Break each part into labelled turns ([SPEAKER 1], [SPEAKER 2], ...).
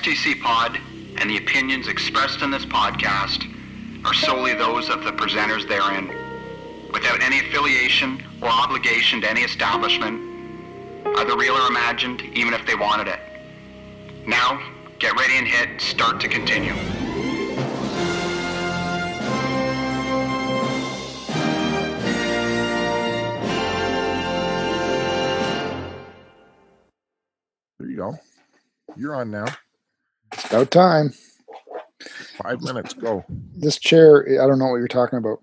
[SPEAKER 1] STC Pod and the opinions expressed in this podcast are solely those of the presenters therein, without any affiliation or obligation to any establishment, either real or imagined, even if they wanted it. Now, get ready and hit start to continue.
[SPEAKER 2] There you go. You're on now.
[SPEAKER 3] It's about time.
[SPEAKER 2] Five minutes. Go.
[SPEAKER 3] This chair, I don't know what you're talking about.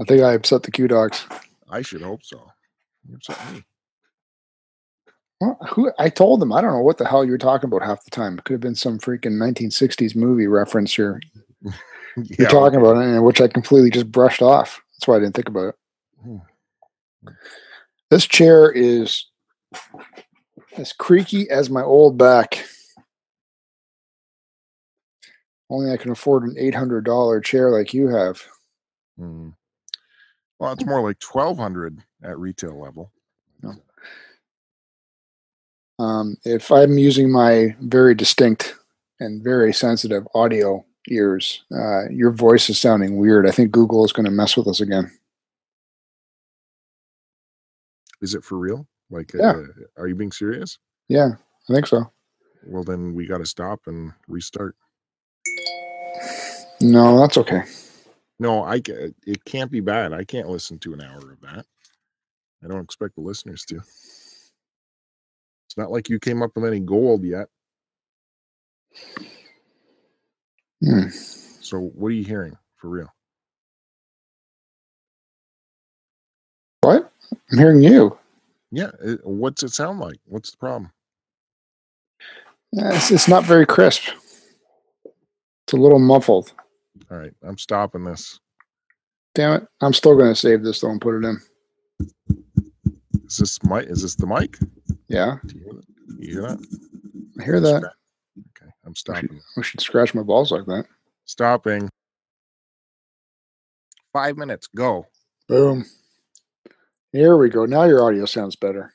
[SPEAKER 3] I think I upset the Q dogs.
[SPEAKER 2] I should hope so. You upset me.
[SPEAKER 3] Well, who I told them I don't know what the hell you were talking about half the time. It could have been some freaking 1960s movie reference you're, you're talking
[SPEAKER 2] okay.
[SPEAKER 3] about, and which I completely just brushed off. That's why I didn't think about it.
[SPEAKER 2] Hmm.
[SPEAKER 3] This chair is as creaky as my old back. Only I can afford an $800 chair like you have.
[SPEAKER 2] Hmm. Well, it's more like twelve hundred at retail level.
[SPEAKER 3] Um, if I'm using my very distinct and very sensitive audio ears, uh, your voice is sounding weird. I think Google is going to mess with us again.
[SPEAKER 2] Is it for real? Like,
[SPEAKER 3] Yeah.
[SPEAKER 2] uh, are you being serious?
[SPEAKER 3] Yeah, I think so.
[SPEAKER 2] Well, then we got to stop and restart.
[SPEAKER 3] No, that's okay.
[SPEAKER 2] No, I it can't be bad. I can't listen to an hour of that. I don't expect the listeners to. It's not like you came up with any gold yet.
[SPEAKER 3] Hmm.
[SPEAKER 2] So what are you hearing for real?
[SPEAKER 3] What? I'm hearing you.
[SPEAKER 2] Yeah, it, what's it sound like? What's the problem?
[SPEAKER 3] It's, it's not very crisp. It's a little muffled.
[SPEAKER 2] All right, I'm stopping this.
[SPEAKER 3] Damn it. I'm still going to save this though and put it in.
[SPEAKER 2] Is this mic? Is this the mic?
[SPEAKER 3] Yeah,
[SPEAKER 2] Do you hear that? You hear that?
[SPEAKER 3] I hear that.
[SPEAKER 2] Okay, I'm stopping.
[SPEAKER 3] I should scratch my balls like that.
[SPEAKER 2] Stopping. Five minutes. Go.
[SPEAKER 3] Boom. Here we go. Now your audio sounds better.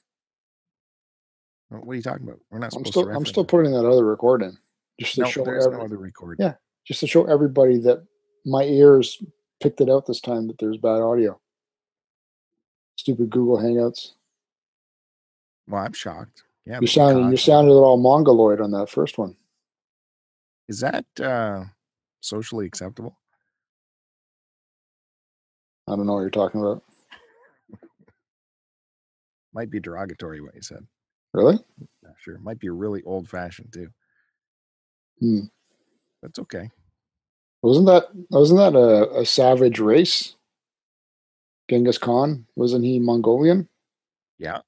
[SPEAKER 2] What are you talking about? We're not
[SPEAKER 3] I'm still
[SPEAKER 2] to.
[SPEAKER 3] I'm still putting that other record in. Just to
[SPEAKER 2] No,
[SPEAKER 3] show
[SPEAKER 2] there's
[SPEAKER 3] every-
[SPEAKER 2] no other record.
[SPEAKER 3] Yeah. just to show everybody that my ears picked it out this time that there's bad audio. Stupid Google Hangouts.
[SPEAKER 2] Well, I'm shocked. Yeah.
[SPEAKER 3] You sounded you sounded all mongoloid on that first one.
[SPEAKER 2] Is that uh socially acceptable?
[SPEAKER 3] I don't know what you're talking about.
[SPEAKER 2] Might be derogatory what you said.
[SPEAKER 3] Really?
[SPEAKER 2] Yeah, sure. Might be really old fashioned too.
[SPEAKER 3] Hmm.
[SPEAKER 2] That's okay.
[SPEAKER 3] Wasn't that wasn't that a, a savage race? Genghis Khan wasn't he Mongolian?
[SPEAKER 2] Yeah.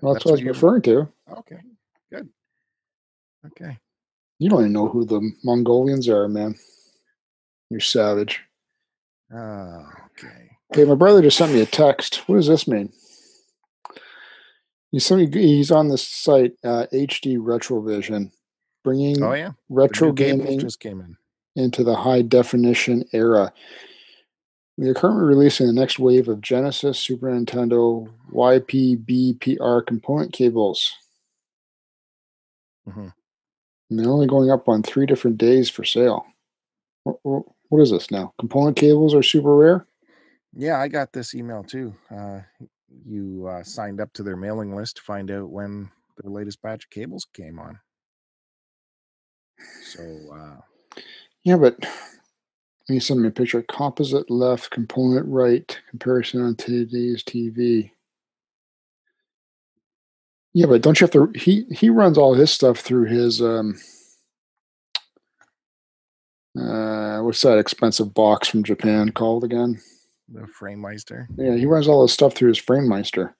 [SPEAKER 3] Well,
[SPEAKER 2] That's
[SPEAKER 3] that's, what I was referring to.
[SPEAKER 2] Okay. Good. Okay.
[SPEAKER 3] You don't even know who the Mongolians are, man. You're savage.
[SPEAKER 2] Oh, okay.
[SPEAKER 3] Okay, my brother just sent me a text. What does this mean? He sent he's on this site, uh, HD Retrovision, bringing
[SPEAKER 2] Oh yeah.
[SPEAKER 3] Retro gaming
[SPEAKER 2] just came in.
[SPEAKER 3] into the high definition era. We are currently releasing the next wave of Genesis, Super Nintendo, YPBPR component cables.
[SPEAKER 2] Mhm.
[SPEAKER 3] And they're only going up on three different days for sale. What, what is this now? Component cables are super rare?
[SPEAKER 2] Yeah, I got this email too. Uh, you uh, signed up to their mailing list to find out when their latest batch of cables came on. So uh,
[SPEAKER 3] Yeah, but you send me a picture. Composite left, component right, comparison on today's TV. Yeah, but don't you have to? He he runs all his stuff through his um. Uh, what's that expensive box from Japan called again?
[SPEAKER 2] The Framemeister.
[SPEAKER 3] Yeah, he runs all his stuff through his Framemeister.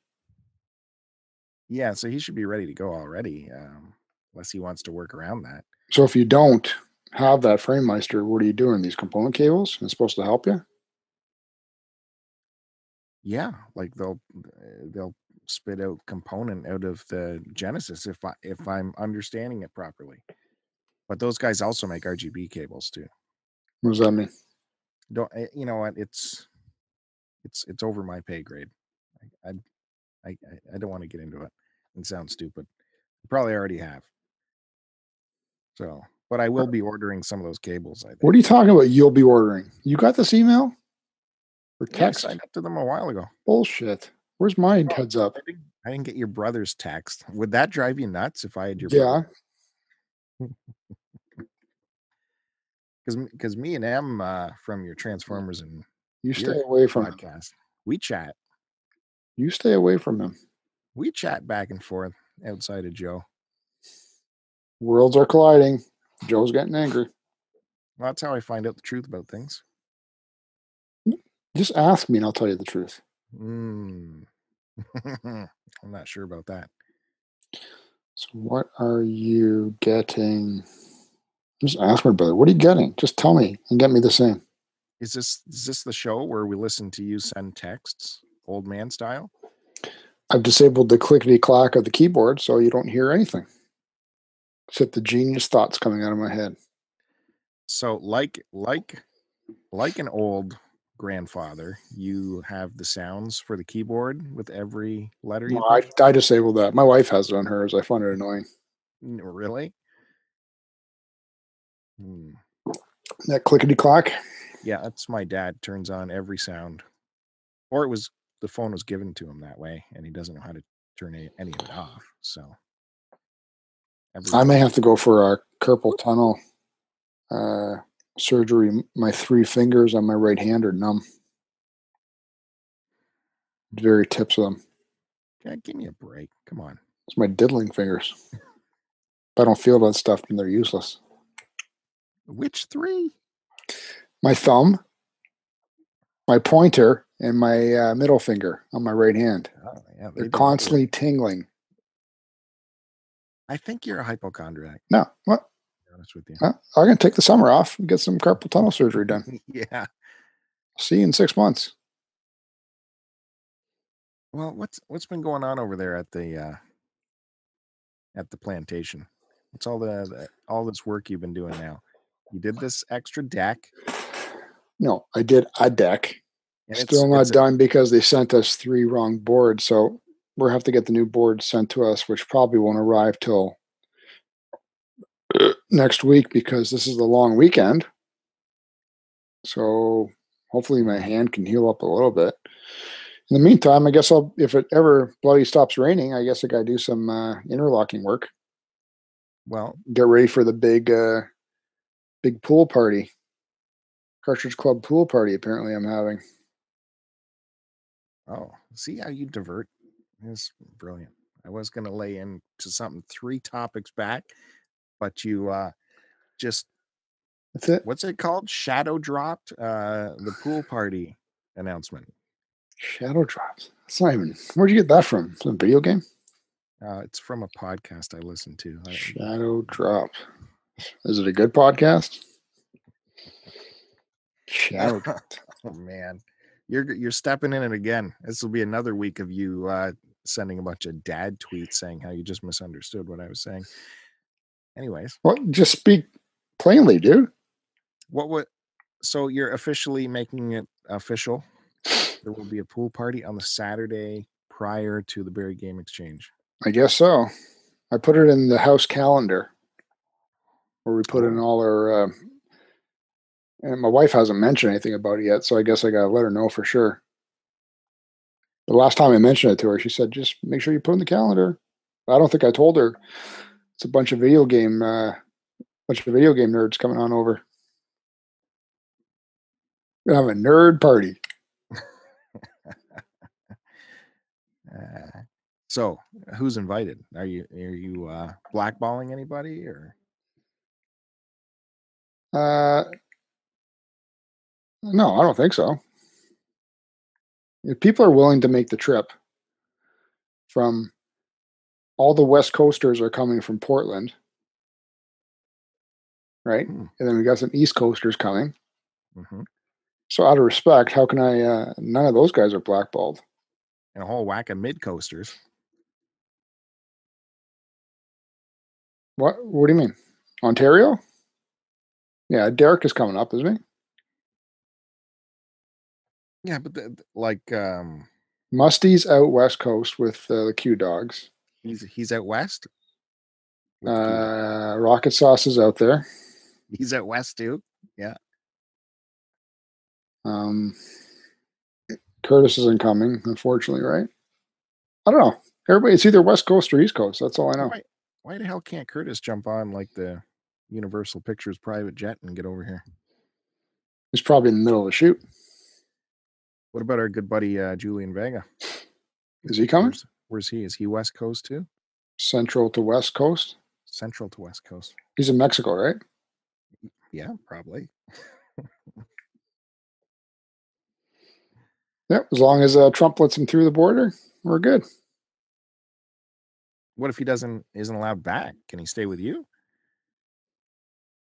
[SPEAKER 2] Yeah, so he should be ready to go already, um, unless he wants to work around that.
[SPEAKER 3] So if you don't have that Framemeister, what are you doing? These component cables? It's supposed to help you.
[SPEAKER 2] Yeah, like they'll they'll spit out component out of the Genesis if I if I'm understanding it properly. But those guys also make RGB cables too.
[SPEAKER 3] What does that mean?
[SPEAKER 2] Don't eh, you know what? It's it's it's over my pay grade. I I, I I, I don't want to get into it and sound stupid. I probably already have. So, but I will be ordering some of those cables. I think.
[SPEAKER 3] What are you talking about? You'll be ordering. You got this email or
[SPEAKER 2] I
[SPEAKER 3] text?
[SPEAKER 2] signed up to them a while ago.
[SPEAKER 3] Bullshit. Where's my
[SPEAKER 2] Oh,
[SPEAKER 3] heads up?
[SPEAKER 2] I didn't, I didn't get your brother's text. Would that drive you nuts if I had your
[SPEAKER 3] Yeah.
[SPEAKER 2] Because because me and Em uh, from your Transformers and
[SPEAKER 3] You
[SPEAKER 2] Your
[SPEAKER 3] stay away from him.
[SPEAKER 2] we chat.
[SPEAKER 3] You stay away from him.
[SPEAKER 2] We chat back and forth outside of Joe.
[SPEAKER 3] Worlds are colliding. Joe's getting angry.
[SPEAKER 2] Well, that's how I find out the truth about things.
[SPEAKER 3] Just ask me and I'll tell you the truth.
[SPEAKER 2] Mm. I'm not sure about that.
[SPEAKER 3] So what are you getting? Just ask my brother. What are you getting? Just tell me and get me the same.
[SPEAKER 2] Is this is this the show where we listen to you send texts, old man style?
[SPEAKER 3] I've disabled the clickety clack of the keyboard so you don't hear anything. Except the genius thoughts coming out of my head.
[SPEAKER 2] So like like like an old grandfather, you have the sounds for the keyboard with every letter you
[SPEAKER 3] No, I. I disabled that. My wife has it on hers. I find it annoying.
[SPEAKER 2] Really? Hmm.
[SPEAKER 3] That clickety clack.
[SPEAKER 2] Yeah, that's my dad turns on every sound. Or it was the phone was given to him that way and he doesn't know how to turn any, any of it off. So
[SPEAKER 3] I may have to go for a carpal tunnel uh, surgery. My three fingers on my right hand are numb. Very tips of them.
[SPEAKER 2] Yeah, give me a break. Come on.
[SPEAKER 3] It's my diddling fingers. If I don't feel that stuff, then they're useless.
[SPEAKER 2] Which three?
[SPEAKER 3] My thumb, my pointer, and my uh, middle finger on my right hand.
[SPEAKER 2] Oh, yeah, they
[SPEAKER 3] They're
[SPEAKER 2] do all work.
[SPEAKER 3] constantly tingling.
[SPEAKER 2] I think you're a hypochondriac,
[SPEAKER 3] No, what?
[SPEAKER 2] honest with you.
[SPEAKER 3] I'm going to take the summer off and get some carpal tunnel surgery done.
[SPEAKER 2] yeah.
[SPEAKER 3] See you in six months.
[SPEAKER 2] Well, what's what's been going on over there at the uh at the plantation? What's all the, the all this work you've been doing now? You did this extra deck.
[SPEAKER 3] No, I did a deck.
[SPEAKER 2] And it's-
[SPEAKER 3] Still not
[SPEAKER 2] it's a-
[SPEAKER 3] done because they sent us three wrong boards. So we'll have to get the new board sent to us, which probably won't arrive till next week because this is the long weekend. So hopefully my hand can heal up a little bit. In the meantime, I guess I'll if it ever bloody stops raining, I guess I gotta do some uh, interlocking work.
[SPEAKER 2] well,
[SPEAKER 3] Get ready for the big uh big pool party. Cartridge Club pool party apparently I'm having.
[SPEAKER 2] oh, see how you divert? It's brilliant. I was gonna lay into something three topics back, but you uh just
[SPEAKER 3] That's it.
[SPEAKER 2] what's it called? Shadow dropped uh the pool party announcement.
[SPEAKER 3] Shadow drops. That's not even. Where'd you get that from? Some video game?
[SPEAKER 2] Uh it's from a podcast I listened to.
[SPEAKER 3] Shadow drop. Is it a good podcast? Drop.
[SPEAKER 2] Oh man, you're you're stepping in it again. This will be another week of you uh, sending a bunch of dad tweets saying how you just misunderstood what I was saying. Anyways,
[SPEAKER 3] Well, just speak plainly, dude.
[SPEAKER 2] what would so you're officially making it official? There will be a pool party on the Saturday prior to the Barrie Game Exchange.
[SPEAKER 3] I guess so. I put it in the house calendar where we put in all our. Uh, and my wife hasn't mentioned anything about it yet, so I guess I gotta let her know for sure. The last time I mentioned it to her, she said, "Just make sure you put in the calendar." I don't think I told her. It's a bunch of video game, uh, bunch of video game nerds coming on over. We're gonna have a nerd party.
[SPEAKER 2] Uh, so, who's invited? Are you are you uh, blackballing anybody or?
[SPEAKER 3] Uh, no, I don't think so. If people are willing to make the trip from all the West Coasters are coming from Portland, right?
[SPEAKER 2] Hmm.
[SPEAKER 3] And then we got some East Coasters coming.
[SPEAKER 2] Mhm.
[SPEAKER 3] So out of respect, how can I? Uh, none of those guys are blackballed.
[SPEAKER 2] and a whole whack of mid coasters.
[SPEAKER 3] What? What do you mean? Ontario? Yeah, Derek is coming up, isn't he?
[SPEAKER 2] Yeah, but the, like um
[SPEAKER 3] Musty's out west coast with uh, the Q Dogs.
[SPEAKER 2] He's he's out west. with.
[SPEAKER 3] Uh, Rocket Sauce is out there.
[SPEAKER 2] he's out west too. Yeah.
[SPEAKER 3] Um, Curtis isn't coming, unfortunately, right? I don't know. Everybody, it's either West Coast or East Coast. That's all I know.
[SPEAKER 2] Why, why the hell can't Curtis jump on like the Universal Pictures private jet and get over here?
[SPEAKER 3] He's probably in the middle of the shoot.
[SPEAKER 2] What about our good buddy uh, Julian Vega?
[SPEAKER 3] Is he coming?
[SPEAKER 2] Where's, where's he? Is he West Coast too?
[SPEAKER 3] Central to West Coast.
[SPEAKER 2] Central to West Coast?
[SPEAKER 3] He's in Mexico, right?
[SPEAKER 2] Yeah, probably.
[SPEAKER 3] Yep. As long as uh, Trump lets him through the border, we're good.
[SPEAKER 2] What if he doesn't isn't allowed back? Can he stay with you?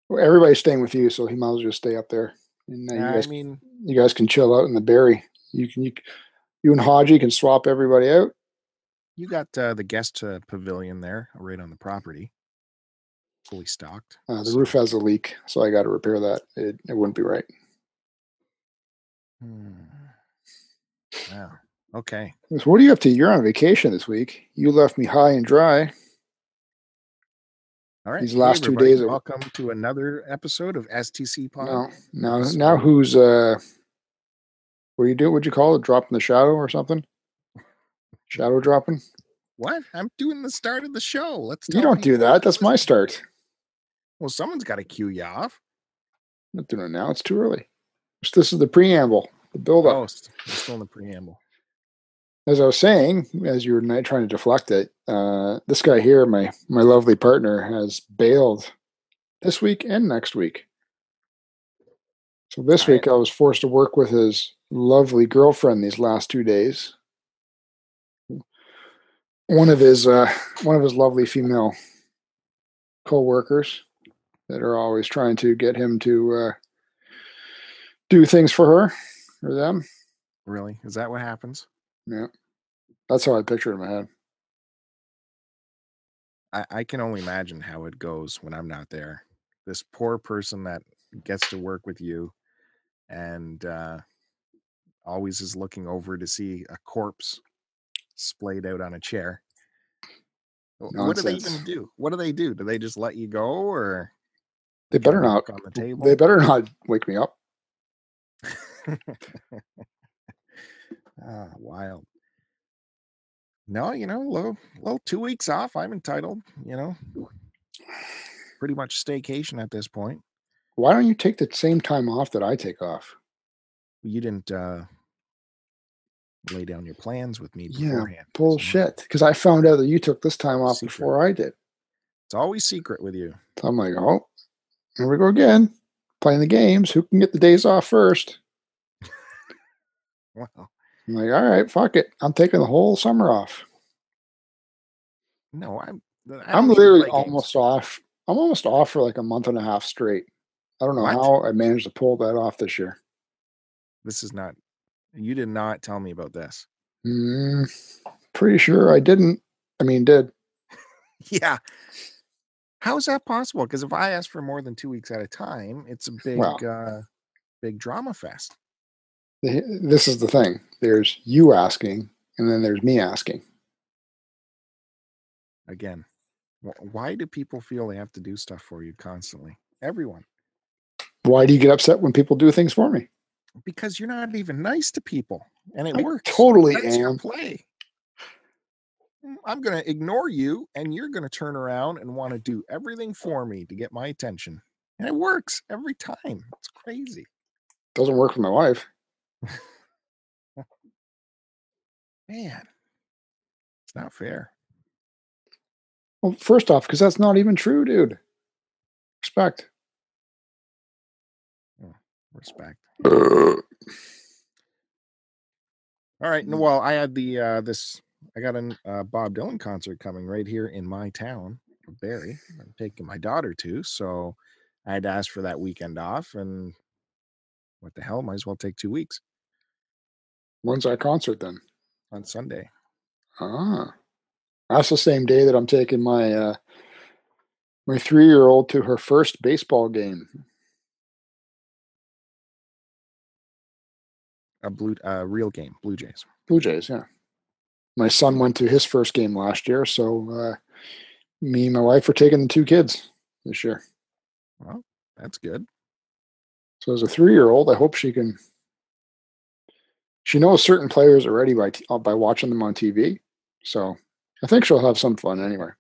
[SPEAKER 3] Well, everybody's staying with you, so he might as well just stay up there. And you,
[SPEAKER 2] I
[SPEAKER 3] guys,
[SPEAKER 2] mean,
[SPEAKER 3] you guys can chill out in the Barrie. You can you, you and Haji can swap everybody out.
[SPEAKER 2] you got uh, the guest uh, pavilion there, right on the property, fully stocked.
[SPEAKER 3] Uh, the
[SPEAKER 2] so-
[SPEAKER 3] roof has a leak, so I got to repair that. It, it wouldn't be right.
[SPEAKER 2] Hmm. Wow. Okay.
[SPEAKER 3] So what are you up to? You're on vacation this week. You left me high and dry.
[SPEAKER 2] All right.
[SPEAKER 3] These last two days of-
[SPEAKER 2] Welcome to another episode of STC Pod.
[SPEAKER 3] Now, now, now, who's uh, what do you do? What'd you call it? Drop in the shadow or something? Shadow dropping?
[SPEAKER 2] What? I'm doing the start of the show. Let's.
[SPEAKER 3] You don't do that. That's my start.
[SPEAKER 2] Well, someone's got to cue you off.
[SPEAKER 3] I'm not doing it now. It's too early. This is the preamble, the build up.
[SPEAKER 2] Oh, still in the preamble.
[SPEAKER 3] As I was saying, as you were trying to deflect it, uh, this guy here, my my lovely partner, has bailed this week and next week. So this week I was forced to work with his lovely girlfriend these last two days. One of his uh, one of his lovely female co-workers that are always trying to get him to uh, do things for her or them.
[SPEAKER 2] Really? Is that what happens?
[SPEAKER 3] Yeah. That's how I picture it in my head.
[SPEAKER 2] I, I can only imagine how it goes when I'm not there. This poor person that gets to work with you and uh, always is looking over to see a corpse splayed out on a chair. Wh- What do they even
[SPEAKER 3] Nonsense.
[SPEAKER 2] do? What do they do? Do they just let you go or
[SPEAKER 3] They better not.
[SPEAKER 2] knock on the table?
[SPEAKER 3] They better not wake me up.
[SPEAKER 2] ah, wild. No, you know, little, little two weeks off. I'm entitled. You know, pretty much staycation at this point.
[SPEAKER 3] Why don't you take the same time off that I take off?
[SPEAKER 2] You didn't uh, lay down your plans with me
[SPEAKER 3] Yeah,
[SPEAKER 2] beforehand. so
[SPEAKER 3] Bullshit. Because I found out that you took this time off
[SPEAKER 2] Secret.
[SPEAKER 3] before I did.
[SPEAKER 2] It's always secret with you.
[SPEAKER 3] So I'm like, oh, here we go again. Playing the games. Who can get the days off first?
[SPEAKER 2] Well,
[SPEAKER 3] I'm like, all right, fuck it. I'm taking the whole summer off.
[SPEAKER 2] no, I'm.
[SPEAKER 3] I'm literally
[SPEAKER 2] play games.
[SPEAKER 3] almost off. I'm almost off for like a month and a half straight. I don't know
[SPEAKER 2] What?
[SPEAKER 3] how I managed to pull that off this year.
[SPEAKER 2] This is not. You did not tell me about this.
[SPEAKER 3] Mm, pretty sure I didn't. I mean, did.
[SPEAKER 2] Yeah. How is that possible? Because if I ask for more than two weeks at a time, it's a big, uh, big drama fest.
[SPEAKER 3] The- This is the thing. There's you asking, and then there's me asking.
[SPEAKER 2] Again, why do people feel they have to do stuff for you constantly? Everyone,
[SPEAKER 3] Why do you get upset when people do things for me?
[SPEAKER 2] because you're not even nice to people, and it
[SPEAKER 3] I
[SPEAKER 2] works.
[SPEAKER 3] totally
[SPEAKER 2] That's your
[SPEAKER 3] am.
[SPEAKER 2] play. I'm going to ignore you, and you're going to turn around and want to do everything for me to get my attention, and it works every time. It's crazy.
[SPEAKER 3] Doesn't work for my wife.
[SPEAKER 2] Man, it's not fair.
[SPEAKER 3] Well, first off, because that's not even true, dude. Respect.
[SPEAKER 2] Respect.
[SPEAKER 3] Uh,
[SPEAKER 2] All right.
[SPEAKER 3] Mm.
[SPEAKER 2] No, well, I had the uh this I got a uh, Bob Dylan concert coming right here in my town, Barrie. I'm taking my daughter to, so I had to ask for that weekend off and what the hell, might as well take 2 weeks
[SPEAKER 3] When's that concert then?
[SPEAKER 2] on Sunday.
[SPEAKER 3] Ah, that's the same day that I'm taking my uh, my three year old to her first baseball game.
[SPEAKER 2] A blue uh real game, Blue Jays.
[SPEAKER 3] Blue Jays, yeah. My son went to his first game last year, so uh, me and my wife are taking the two kids this year.
[SPEAKER 2] Well, that's good.
[SPEAKER 3] So as a three-year-old, I hope she can. She knows certain players already by t- by watching them on TV, so I think she'll have some fun anyway.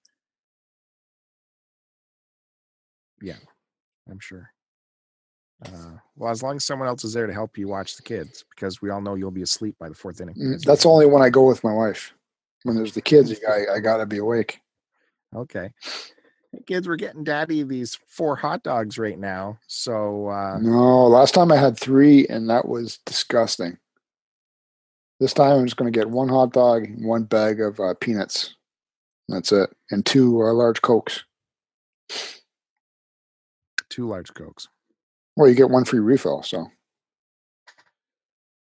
[SPEAKER 2] Yeah, I'm sure. Uh, well, as long as someone else is there to help you watch the kids, because we all know you'll be asleep by the fourth inning.
[SPEAKER 3] Mm, That's only when I go with my wife. When there's the kids, got, I gotta be awake.
[SPEAKER 2] Okay. Kids, we're getting daddy these four hot dogs right now. So uh,
[SPEAKER 3] No, last time I had three, and that was disgusting. This time I'm just going to get one hot dog, and one bag of uh, peanuts. That's it, and two uh, large cokes.
[SPEAKER 2] two large cokes.
[SPEAKER 3] Well, you get one free refill. So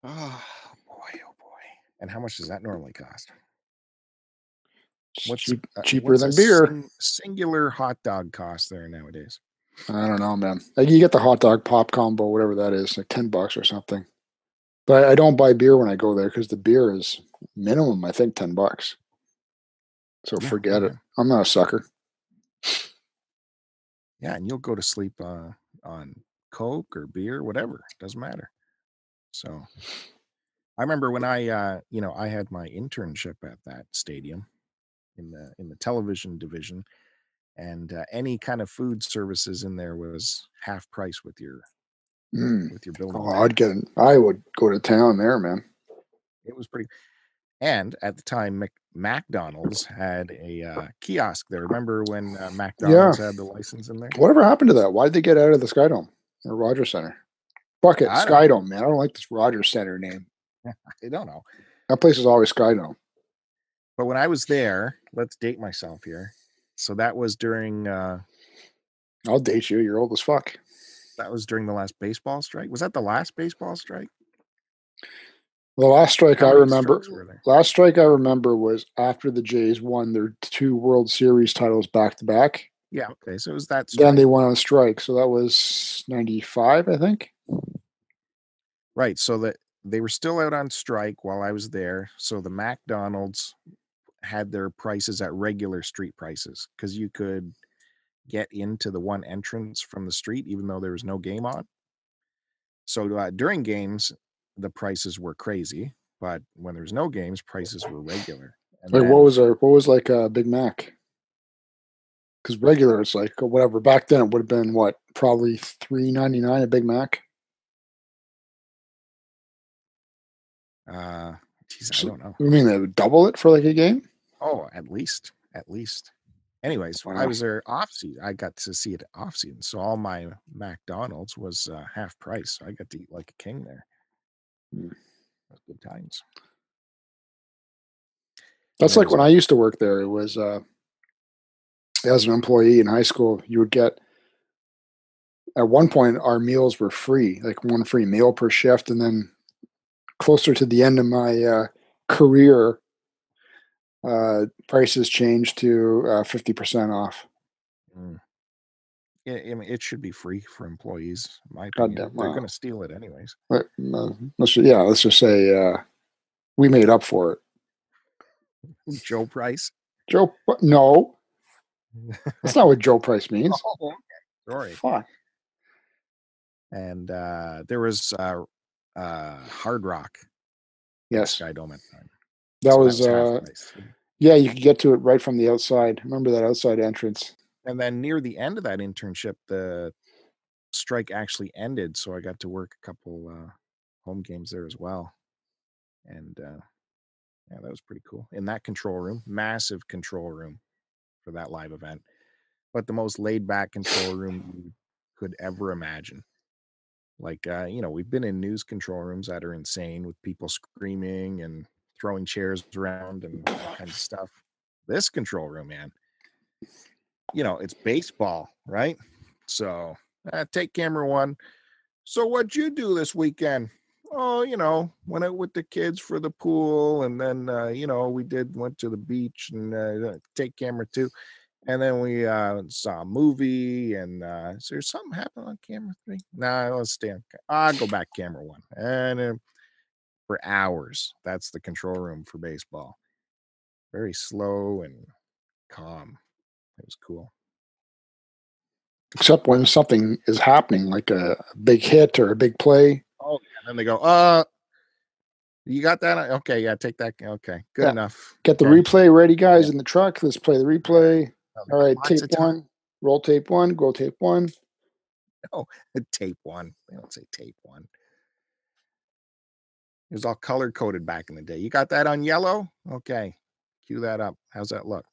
[SPEAKER 2] Oh boy, oh boy. And how much does that normally cost? What's
[SPEAKER 3] cheap,
[SPEAKER 2] uh,
[SPEAKER 3] cheaper
[SPEAKER 2] what's
[SPEAKER 3] than beer.
[SPEAKER 2] sing- singular hot dog cost there nowadays?
[SPEAKER 3] I don't know, man. Like you get the hot dog pop combo, whatever that is, like ten bucks or something. But I, I don't buy beer when I go there because the beer is minimum, I think, ten bucks. So
[SPEAKER 2] Yeah,
[SPEAKER 3] forget it. I'm not a sucker.
[SPEAKER 2] Yeah, and you'll go to sleep uh, on Coke or beer, whatever. Doesn't matter. So I remember when I uh, you know, I had my internship at that stadium in the in the television division and uh, any kind of food services in there was half price with your
[SPEAKER 3] Mm.
[SPEAKER 2] with your building.
[SPEAKER 3] Oh. I'd get. An, I would go to town there, man.
[SPEAKER 2] It was pretty. And at the time, Mc, McDonald's had a uh, kiosk there. Remember when uh, McDonald's had the license in there?
[SPEAKER 3] Whatever happened to that? Why did they get out of the Skydome or Rogers Center? Fuck it, Skydome, man. I don't like this Rogers Center name.
[SPEAKER 2] I don't know.
[SPEAKER 3] That place is always Skydome.
[SPEAKER 2] But when I was there, let's date myself here. So that was during uh,
[SPEAKER 3] I'll date you. You're old as fuck.
[SPEAKER 2] that was during the last baseball strike. Was that the last baseball strike?
[SPEAKER 3] The last strike I remember.
[SPEAKER 2] strikes were there?
[SPEAKER 3] Last strike I remember was after the Jays won their two World Series titles back to back.
[SPEAKER 2] Yeah. Okay. So it was that.
[SPEAKER 3] Then they went on strike. So that was '95, I think.
[SPEAKER 2] Right. So that they were still out on strike while I was there. So the McDonald's had their prices at regular street prices because you could get into the one entrance from the street even though there was no game on. So uh, during games, the prices were crazy, but when there's no games, prices were regular. And
[SPEAKER 3] Like
[SPEAKER 2] then-
[SPEAKER 3] what was our what was like a Big Mac? Because regular, it's like whatever. Back then, it would have been what probably three ninety nine a Big Mac.
[SPEAKER 2] uh, geez, I don't know.
[SPEAKER 3] You mean they would double it for like a game?
[SPEAKER 2] Oh, at least, at least. Anyways, when
[SPEAKER 3] I
[SPEAKER 2] was there off season. I got to see it off season, so all my McDonald's was uh, half price. So I got to eat like a king there. That's good times.
[SPEAKER 3] That's like when I used to work there. It was uh, as an employee in high school, you would get. At one point, our meals were free, like one free meal per shift, and then closer to the end of my uh, career, uh, prices changed to fifty percent off.
[SPEAKER 2] Mm. Yeah, I mean, it should be free for employees. My
[SPEAKER 3] God
[SPEAKER 2] opinion,
[SPEAKER 3] damn,
[SPEAKER 2] they're
[SPEAKER 3] wow.
[SPEAKER 2] going to steal it anyways.
[SPEAKER 3] But, uh, let's yeah, let's just say uh, we made up for it.
[SPEAKER 2] Joe Price.
[SPEAKER 3] Joe, no, that's not what Joe Price means.
[SPEAKER 2] Oh, okay. Sorry.
[SPEAKER 3] Fuck.
[SPEAKER 2] And uh, there was uh, uh, Hard Rock
[SPEAKER 3] Yes,
[SPEAKER 2] Sky Dome at the time.
[SPEAKER 3] That
[SPEAKER 2] So
[SPEAKER 3] was. Uh,
[SPEAKER 2] price.
[SPEAKER 3] yeah, you could get to it right from the outside. Remember that outside entrance?
[SPEAKER 2] and then near the end of that internship the strike actually ended so i got to work a couple uh home games there as well and uh yeah that was pretty cool in that control room massive control room for that live event but the most laid back control room you could ever imagine like uh you know we've been in news control rooms that are insane with people screaming and throwing chairs around and all kinds of stuff this control room man you know, it's baseball, right? So uh, take camera one. So what'd you do this weekend? Oh, you know, went out with the kids for the pool, and then uh, you know we did went to the beach and uh, take camera two, and then we uh, saw a movie. And uh, is there something happened on camera three? Nah, let's stay on. I'll go back camera one, and for hours. That's the control room for baseball. Very slow and calm. It was cool.
[SPEAKER 3] Except when something is happening, like a, a big hit or a big play.
[SPEAKER 2] Oh, and then they go, uh, you got that? Okay, yeah, take that. Okay, good
[SPEAKER 3] Yeah.
[SPEAKER 2] enough.
[SPEAKER 3] Get the
[SPEAKER 2] Okay.
[SPEAKER 3] replay ready, guys, in the truck. Let's play the replay.
[SPEAKER 2] Um,
[SPEAKER 3] All right,
[SPEAKER 2] lots
[SPEAKER 3] tape one, roll tape one, go tape one.
[SPEAKER 2] No, tape one. They don't say tape one. It was all color coded back in the day. You got that on yellow? Okay. Cue that up. How's that look?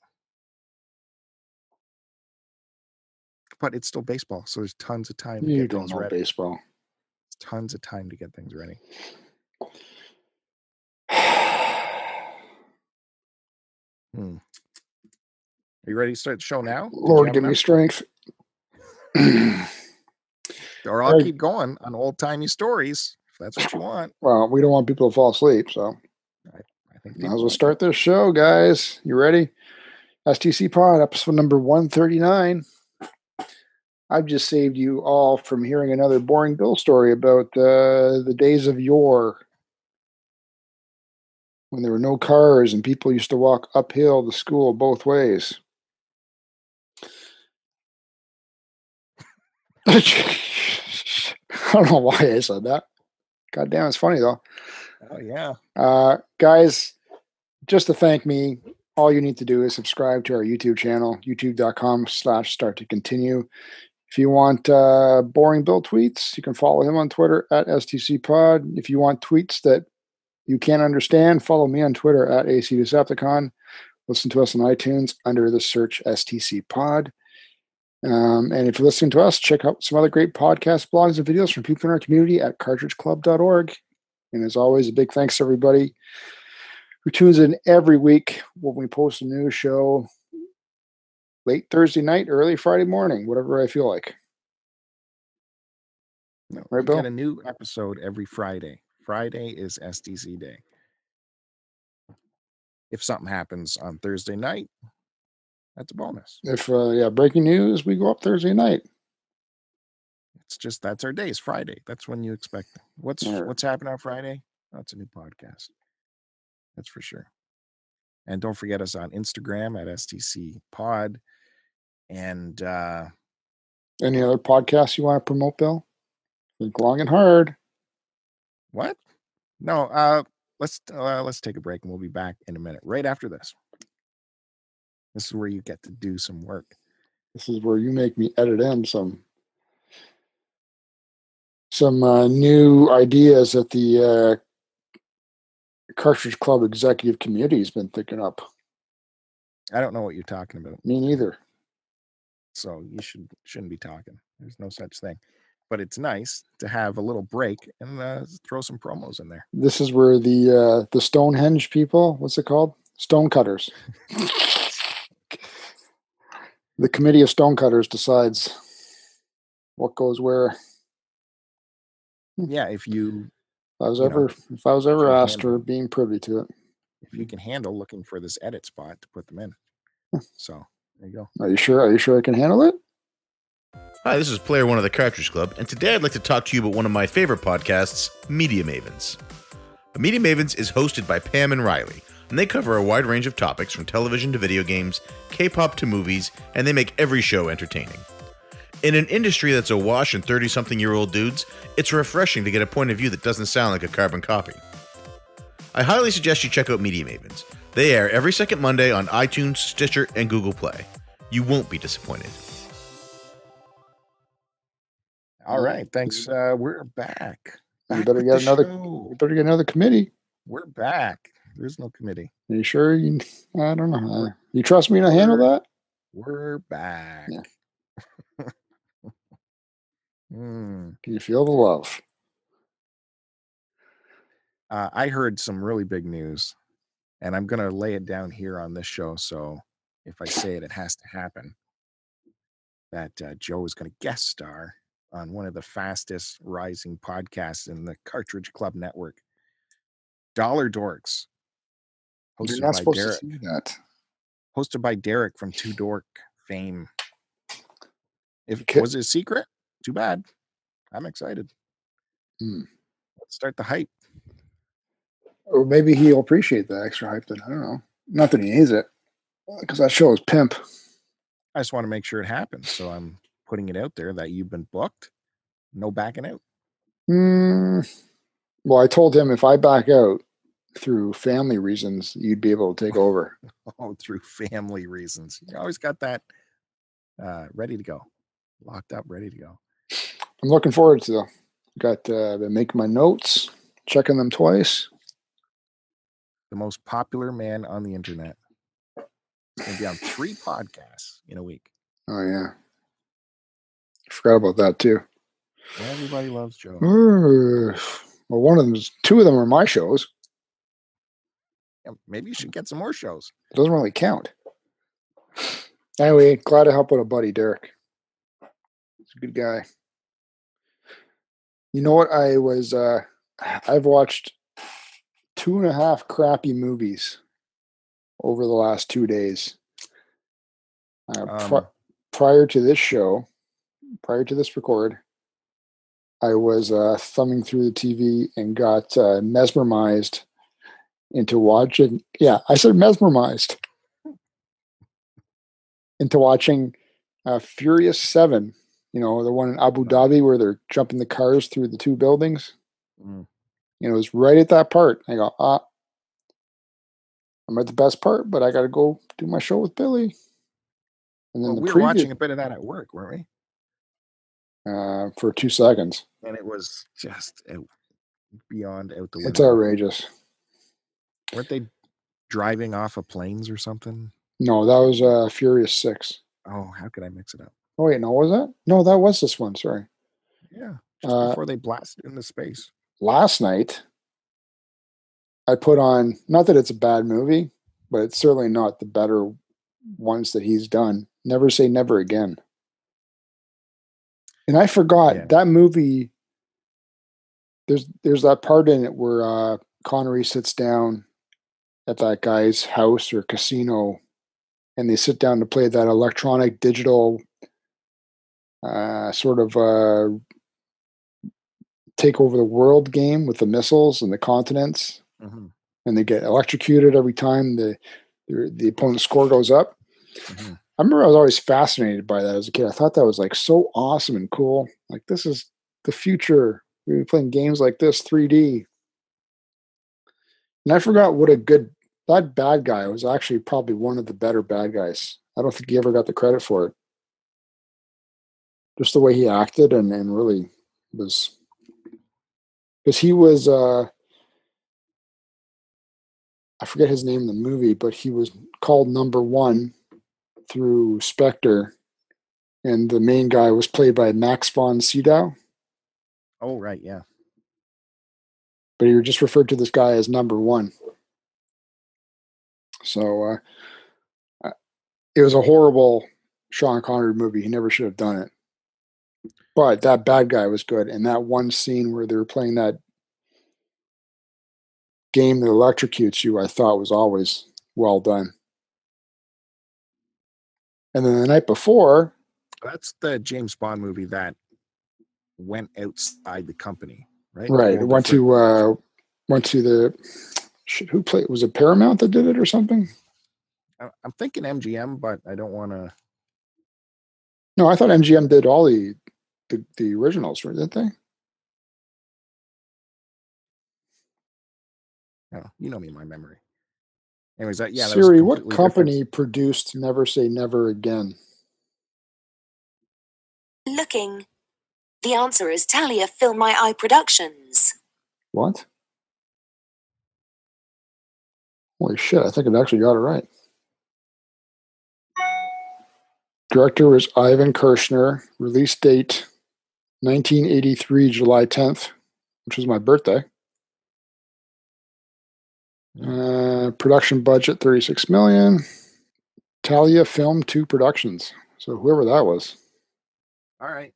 [SPEAKER 2] But it's still baseball, so there's tons of time to
[SPEAKER 3] You
[SPEAKER 2] get
[SPEAKER 3] don't know
[SPEAKER 2] ready.
[SPEAKER 3] baseball.
[SPEAKER 2] Tons of time to get things ready. Hmm. Are you ready to start the show now?
[SPEAKER 3] Lord, give me strength.
[SPEAKER 2] Or I'll
[SPEAKER 3] Right.
[SPEAKER 2] keep going on old timey stories if that's what you want.
[SPEAKER 3] well, we don't want people to fall asleep, so
[SPEAKER 2] I think
[SPEAKER 3] might as well start this show, guys. You ready? STC Pod, episode number 139. I've just saved you all from hearing another boring Bill story about uh, the days of yore when there were no cars and people used to walk uphill to school both ways. I don't know why I said that. God damn, it's funny though.
[SPEAKER 2] Oh yeah.
[SPEAKER 3] Uh, guys, just to thank me, all you need to do is subscribe to our YouTube channel, youtube.com slash start to continue. If you want uh, boring Bill tweets, you can follow him on Twitter at STCPod. If you want tweets that you can't understand, follow me on Twitter at AC Decepticon. Listen to us on iTunes under the search STC Pod. Um, and if you're listening to us, check out some other great podcast blogs and videos from people in our community at cartridgeclub.org. And as always, a big thanks to everybody who tunes in every week when we post a new show late Thursday night, early Friday morning, whatever I feel like.
[SPEAKER 2] No,
[SPEAKER 3] Right,
[SPEAKER 2] we
[SPEAKER 3] Bill?
[SPEAKER 2] get a new episode every Friday. Friday is STC day. If something happens on Thursday night, that's a bonus.
[SPEAKER 3] If uh, yeah, breaking news, we go up Thursday night.
[SPEAKER 2] It's just that's our day. It's Friday. That's when you expect. What's what's happening on Friday? That's a new podcast. That's for sure. And don't forget us on Instagram at STC Pod. And uh
[SPEAKER 3] Any other podcasts you want to promote, Bill? Think long and hard.
[SPEAKER 2] what? No, uh let's uh, let's take a break and we'll be back in a minute. Right after this. This is where you get to do some work.
[SPEAKER 3] This is where you make me edit in some some uh, new ideas that the uh, Cartridge Club Executive Committee has been thinking up.
[SPEAKER 2] I don't know what you're talking about.
[SPEAKER 3] Me neither.
[SPEAKER 2] so you should shouldn't be talking. There's no such thing. But it's nice to have a little break and uh, throw some promos in there.
[SPEAKER 3] This is where the uh, the Stonehenge people, what's it called? Stonecutters. the committee of stonecutters decides what goes where. Hmm.
[SPEAKER 2] Yeah, if you
[SPEAKER 3] If I was
[SPEAKER 2] You know,
[SPEAKER 3] ever if I was ever asked
[SPEAKER 2] handle
[SPEAKER 3] or being privy to it.
[SPEAKER 2] if you can handle looking for this edit spot to put them in. Hmm. So there you go.
[SPEAKER 3] Are you sure? Are you sure I can handle it?
[SPEAKER 4] Hi, this is Player One of the Cartridge Club, and today I'd like to talk to you about one of my favorite podcasts, Media Mavens. Media Mavens is hosted by Pam and Riley, and they cover a wide range of topics from television to video games, K pop to movies, and they make every show entertaining. In an industry that's awash in 30 something year old dudes, it's refreshing to get a point of view that doesn't sound like a carbon copy. I highly suggest you check out Media Mavens. They air every second Monday on iTunes, Stitcher, and Google Play. You won't be disappointed.
[SPEAKER 2] All right. Thanks. Uh, we're back.
[SPEAKER 3] You
[SPEAKER 2] Back
[SPEAKER 3] better get another-
[SPEAKER 2] show.
[SPEAKER 3] You better get another committee.
[SPEAKER 2] We're back. There's no committee.
[SPEAKER 3] Are you sure? You, I don't know. You trust me to handle that?
[SPEAKER 2] We're back.
[SPEAKER 3] Yeah.
[SPEAKER 2] Hmm.
[SPEAKER 3] Can you feel the love?
[SPEAKER 2] Uh, I heard some really big news, and I'm going to lay it down here on this show. So if I say it, it has to happen. That uh, Joe is going to guest star on one of the fastest rising podcasts in the Cartridge Club Network, Dollar Dorks,
[SPEAKER 3] You're
[SPEAKER 2] hosted
[SPEAKER 3] not
[SPEAKER 2] by
[SPEAKER 3] supposed
[SPEAKER 2] Derek.
[SPEAKER 3] to say that.
[SPEAKER 2] Hosted by Derek from Two Dork fame. If
[SPEAKER 3] Okay.
[SPEAKER 2] was it a secret, too bad. I'm excited.
[SPEAKER 3] Hmm.
[SPEAKER 2] Let's start the hype.
[SPEAKER 3] or maybe he'll appreciate the extra hype. Then I don't know. Not that he needs it, because that show is pimp.
[SPEAKER 2] I just want to make sure it happens. So I'm putting it out there that you've been booked. No backing out.
[SPEAKER 3] Mm, well, I told him if I back out through family reasons, you'd be able to take over.
[SPEAKER 2] Oh, through family reasons. You always got that uh, ready to go, locked up, ready to go.
[SPEAKER 3] I'm looking forward to. Got uh, been making my notes, checking them twice.
[SPEAKER 2] The most popular man on the internet. Going to be on three podcasts in a week.
[SPEAKER 3] Oh yeah, forgot about that too.
[SPEAKER 2] Everybody loves Joe.
[SPEAKER 3] Well, one of them, is- two of them are my shows.
[SPEAKER 2] Maybe you should get some more shows.
[SPEAKER 3] It doesn't really count. Anyway, glad to help out a buddy, Derek. He's a good guy. You know what? I was uh I've watched two and a half crappy movies over the last two days. Uh, pri-
[SPEAKER 2] Um,
[SPEAKER 3] prior to this show, prior to this record, I was uh, thumbing through the TV and got uh, mesmerized into watching. Yeah, I said mesmerized into watching uh, Furious Seven. You know, the one in Abu Dhabi where they're jumping the cars through the two buildings.
[SPEAKER 2] Mm.
[SPEAKER 3] You know, it was right at that part. I go, ah, I'm at the best part, but I got to go do my show with Billy. And then
[SPEAKER 2] Well,
[SPEAKER 3] the
[SPEAKER 2] we were
[SPEAKER 3] preview
[SPEAKER 2] watching a bit of that at work, weren't we?
[SPEAKER 3] uh, for two seconds.
[SPEAKER 2] And it was just beyond out the
[SPEAKER 3] It's outrageous.
[SPEAKER 2] Weren't they driving off of planes or something?
[SPEAKER 3] No, that was uh, Furious Six.
[SPEAKER 2] Oh, how could I mix it up?
[SPEAKER 3] Oh wait, no, was that? No, that was this one. Sorry.
[SPEAKER 2] Yeah,
[SPEAKER 3] Uh,
[SPEAKER 2] before they blasted into space.
[SPEAKER 3] last night I put on not that it's a bad movie, but it's certainly not the better ones that he's done. Never say never again. And I forgot
[SPEAKER 2] Yeah.
[SPEAKER 3] that movie there's there's that part in it where uh Connery sits down at that guy's house or casino and they sit down to play that electronic digital uh sort of uh take over the world game with the missiles and the continents,
[SPEAKER 2] Mhm,
[SPEAKER 3] and they get electrocuted every time the the, the opponent's score goes up.
[SPEAKER 2] mhm.
[SPEAKER 3] I remember I was always fascinated by that as a kid. I thought that was like so awesome and cool. Like this is the future. We're playing games like this 3D. And I forgot what a good that bad guy was actually probably one of the better bad guys. I don't think he ever got the credit for it. Just the way he acted and, and really was because he was uh I forget his name in the movie, but he was called number one through Spectre, and the main guy was played by Max von Sydow,
[SPEAKER 2] Oh, right, yeah.
[SPEAKER 3] but he just referred to this guy as number one. So uh, it was a horrible Sean Connery movie. He never should have done it. But that bad guy was good, and that one scene where they were playing that game that electrocutes you, I thought was always well done. And then the night before,
[SPEAKER 2] That's the James Bond movie that went outside the company, right?
[SPEAKER 3] right, it went to uh, went to the shit, who played was it Paramount that did it or something?
[SPEAKER 2] I- I'm thinking MGM, but I don't want to.
[SPEAKER 3] No, I thought MGM did all the the, the originals. Didn't they?
[SPEAKER 2] No, you know me, my memory. Anyways, that yeah. That
[SPEAKER 3] Siri,
[SPEAKER 2] was
[SPEAKER 3] what
[SPEAKER 2] completely different.
[SPEAKER 3] company produced Never Say Never Again?
[SPEAKER 5] Looking. The answer is Talia Film My Eye Productions.
[SPEAKER 3] What? Holy shit, I think I've actually got it right. Director was Irvin Kershner. Release date 1983, July 10th, which was my birthday. Uh, production budget 36 million. Talia Film 2 Productions. So whoever that was.
[SPEAKER 2] All right,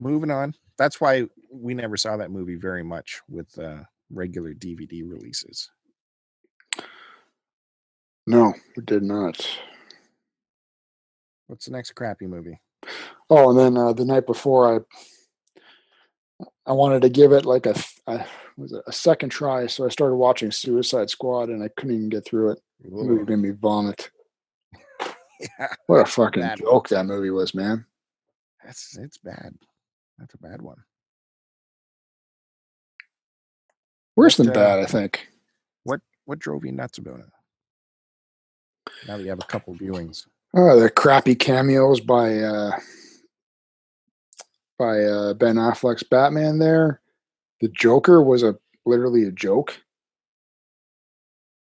[SPEAKER 2] moving on. That's why we never saw that movie very much with uh, regular DVD releases.
[SPEAKER 3] No, we did not.
[SPEAKER 2] What's the next crappy movie?
[SPEAKER 3] Oh, and then uh, the night before, I I wanted to give it like a, a was it a second try. So I started watching Suicide Squad, and I couldn't even get through it. The movie made me vomit.
[SPEAKER 2] yeah,
[SPEAKER 3] What a fucking
[SPEAKER 2] Bad
[SPEAKER 3] joke that movie was, man.
[SPEAKER 2] that's it's bad. That's a bad one.
[SPEAKER 3] Worse than
[SPEAKER 2] What, uh,
[SPEAKER 3] bad, I think.
[SPEAKER 2] What what drove you nuts about it? Now you have a couple viewings.
[SPEAKER 3] Oh, the crappy cameos by uh by uh Ben Affleck's Batman there. The Joker was a literally a joke.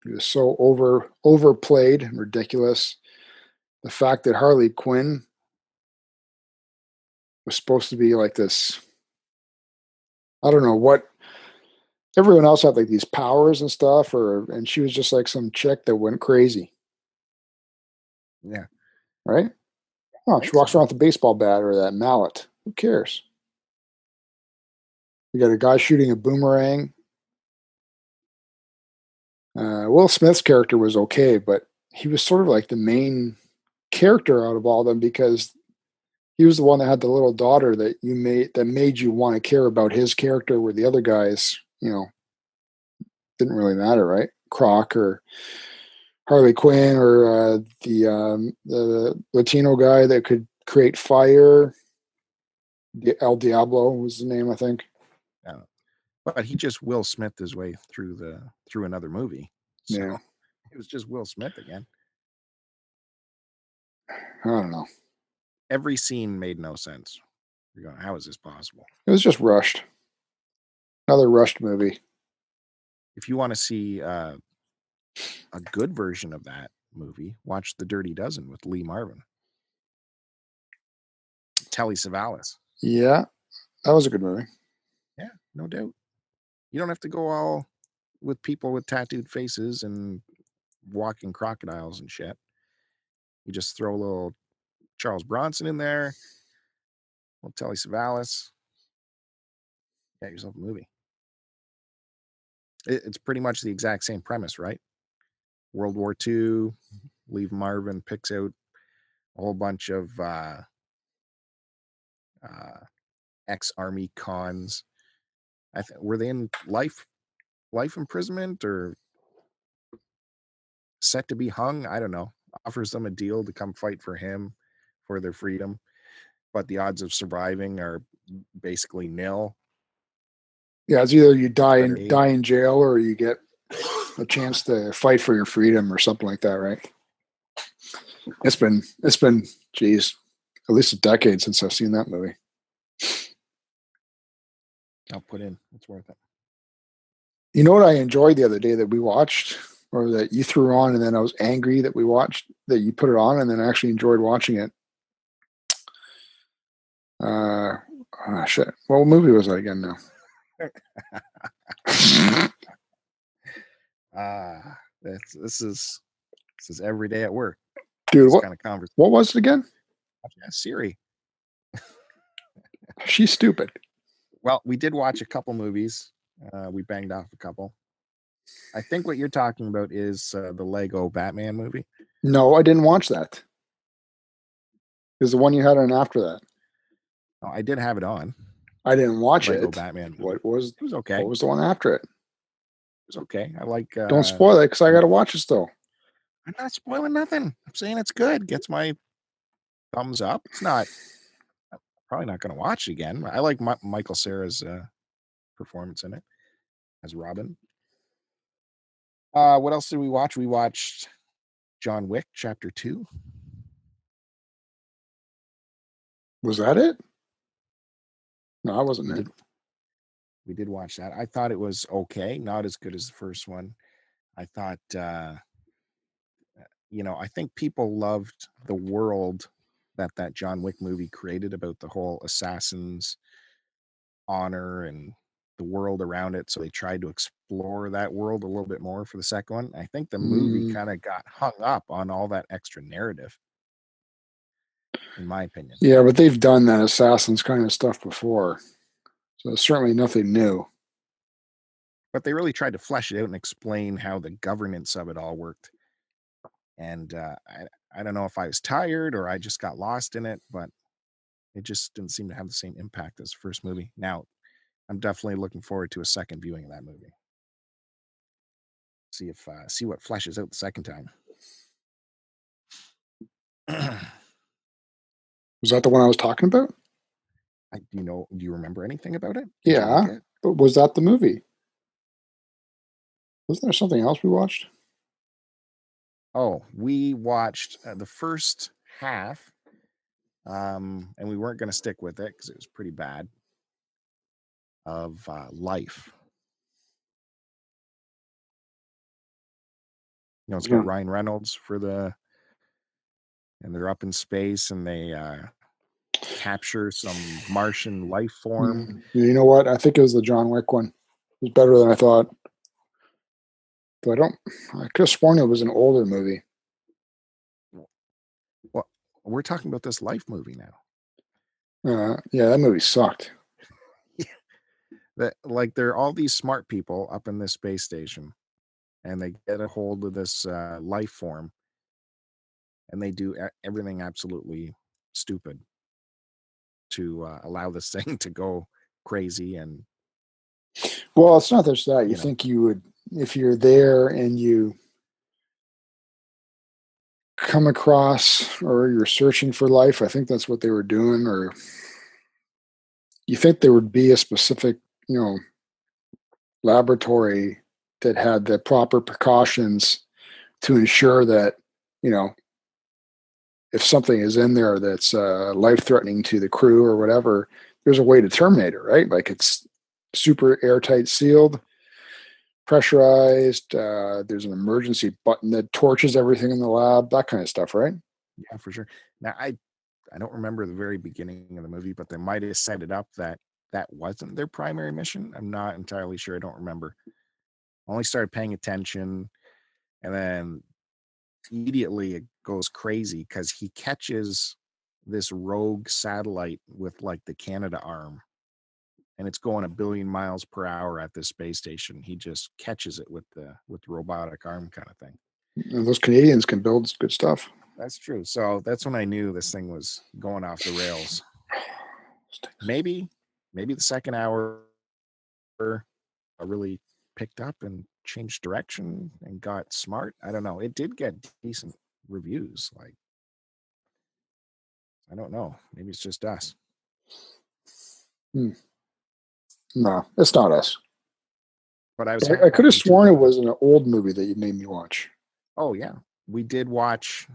[SPEAKER 3] He was so over overplayed and ridiculous. The fact that Harley Quinn was supposed to be like this I don't know what everyone else had like these powers and stuff or and she was just like some chick that went crazy
[SPEAKER 2] Yeah.
[SPEAKER 3] right? Oh, she walks around with a baseball bat or that mallet. Who cares? You got a guy shooting a boomerang. Uh, Will Smith's character was okay, but he was sort of like the main character out of all of them because he was the one that had the little daughter that you made that made you want to care about his character, where the other guys, you know, didn't really matter, right? Croc or Harley Quinn or uh, the um, the Latino guy that could create fire. El Diablo was the name, I think.
[SPEAKER 2] But he just Will Smith his way through the through another movie. So
[SPEAKER 3] Yeah.
[SPEAKER 2] it was just Will Smith again.
[SPEAKER 3] I don't know.
[SPEAKER 2] Every scene made no sense. You're going, how is this possible?
[SPEAKER 3] It was just rushed. Another rushed movie.
[SPEAKER 2] If you want to see uh, a good version of that movie, watch The Dirty Dozen with Lee Marvin. Telly Savalas.
[SPEAKER 3] Yeah, that was a good movie.
[SPEAKER 2] Yeah, no doubt. You don't have to go all with people with tattooed faces and walking crocodiles and shit. You just throw a little Charles Bronson in there, little Telly Savalas. Got yourself a movie. It's pretty much the exact same premise, right? World War II, Lee Marvin picks out a whole bunch of uh, uh, ex-army cons. I th- were they in life life imprisonment or set to be hung? I don't know. Offers them a deal to come fight for him for their freedom, but the odds of surviving are basically nil.
[SPEAKER 3] Yeah, it's either you die in die in jail or you get a chance to fight for your freedom or something like that, right? It's been it's been geez, at least a decade since I've seen that movie.
[SPEAKER 2] I'll put in. It's worth it.
[SPEAKER 3] You know what I enjoyed the other day that we watched, or that you threw on, and then I was angry that we watched that you put it on, and then I actually enjoyed watching it. Uh, ah, shit. What movie was that again? Now,
[SPEAKER 2] Ah, that's this is this is every day at work.
[SPEAKER 3] dude,
[SPEAKER 2] This
[SPEAKER 3] what
[SPEAKER 2] kind of conversation.
[SPEAKER 3] what was it again?
[SPEAKER 2] Yeah, Siri.
[SPEAKER 3] She's stupid.
[SPEAKER 2] Well, we did watch a couple movies. Uh, we banged off a couple. I think what you're talking about is uh, the Lego Batman movie.
[SPEAKER 3] No, I didn't watch that. Is the one you had on after that?
[SPEAKER 2] Oh, I did have it on.
[SPEAKER 3] I didn't watch
[SPEAKER 2] Lego
[SPEAKER 3] it.
[SPEAKER 2] Batman. Movie.
[SPEAKER 3] What was
[SPEAKER 2] It was okay.
[SPEAKER 3] what was the one after it?
[SPEAKER 2] It okay. I like. Uh,
[SPEAKER 3] Don't spoil it because I got to watch it still.
[SPEAKER 2] I'm not spoiling nothing. I'm saying it's good. Gets my thumbs up. It's not. I'm probably not going to watch it again. I like Mi- Michael Cera's uh, performance in it as Robin. Uh, what else did we watch? We watched John Wick Chapter Two.
[SPEAKER 3] Was that it? No, I wasn't there.
[SPEAKER 2] Did, we did watch that. I thought it was okay, not as good as the first one. I thought, uh, you know, I think people loved the world that that John Wick movie created about the whole assassins honor and the world around it. So they tried to explore that world a little bit more for the second one. I think the movie
[SPEAKER 3] Mm.
[SPEAKER 2] kind of got hung up on all that extra narrative, in my opinion.
[SPEAKER 3] Yeah, but they've done that assassins kind of stuff before, so certainly nothing new.
[SPEAKER 2] but they really tried to flesh it out and explain how the governance of it all worked. And uh, I, I don't know if I was tired or I just got lost in it, but it just didn't seem to have the same impact as the first movie. Now, I'm definitely looking forward to a second viewing of that movie. See if uh, see what flashes out the second time.
[SPEAKER 3] Was that the one I was talking about?
[SPEAKER 2] I, do you know? Do you remember anything about it? Did
[SPEAKER 3] Yeah.
[SPEAKER 2] like it?
[SPEAKER 3] But was that the movie? Wasn't there something else we watched?
[SPEAKER 2] Oh, we watched uh, the first half, um, and we weren't going to stick with it because it was pretty bad. Of uh, Life. You know, it's got
[SPEAKER 3] Yeah.
[SPEAKER 2] Ryan Reynolds for the, and they're up in space and they uh, capture some Martian life form.
[SPEAKER 3] Mm, You know what? I think it was the John Wick one. It was better than I thought. But I don't. I could have sworn it was an older movie.
[SPEAKER 2] Well, we're talking about this Life movie now.
[SPEAKER 3] Uh, yeah, that movie sucked.
[SPEAKER 2] that like there are all these smart people up in this space station and they get a hold of this uh, life form and they do everything absolutely stupid to uh, allow this thing to go crazy and
[SPEAKER 3] Well, it's not just that. You
[SPEAKER 2] You know.
[SPEAKER 3] think you would, if you're there and you come across or you're searching for life, I think that's what they were doing, or you think there would be a specific, you know, laboratory that had the proper precautions to ensure that, you know, if something is in there that's uh, life threatening to the crew or whatever, there's a way to terminate it, right? Like it's super airtight sealed, pressurized. Uh, there's an emergency button that torches everything in the lab, that kind of stuff, right?
[SPEAKER 2] yeah for sure now i i don't remember the very beginning of the movie but they might have set it up that that wasn't their primary mission i'm not entirely sure i don't remember only started paying attention and then immediately it goes crazy because he catches this rogue satellite with like the Canadarm and it's going a billion miles per hour at this space station. He just catches it with the with the robotic arm kind of thing.
[SPEAKER 3] And those Canadians can build good stuff.
[SPEAKER 2] that's true. So that's when i knew this thing was going off the rails. Maybe maybe the second hour a really picked up and changed direction and got smart i don't know it did get decent reviews like i don't know maybe it's just us hmm.
[SPEAKER 3] No, it's not us.
[SPEAKER 2] but i was
[SPEAKER 3] I, I could have sworn it was an old movie that you made me watch.
[SPEAKER 2] oh yeah we did watch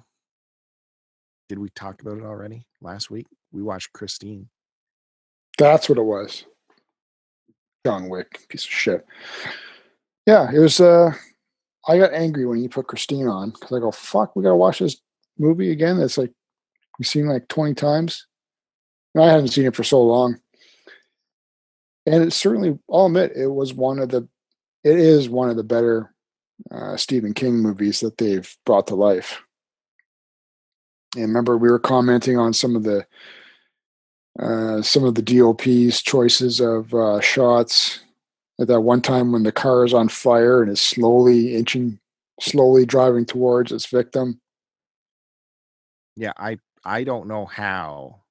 [SPEAKER 2] did we talk about it already last week we watched christine
[SPEAKER 3] That's what it was. John Wick, piece of shit. Yeah, it was. uh I got angry when you put Christine on because I go, "Fuck, we gotta watch this movie again." That's like we've seen like twenty times. And I haven't seen it for so long, and it certainly, I'll admit, it was one of the. It is one of the better uh, Stephen King movies that they've brought to life. And remember, we were commenting on some of the uh, some of the DOP's choices of uh, shots. At that one time when the car is on fire and is slowly inching, slowly driving towards its victim.
[SPEAKER 2] yeah i i don't know how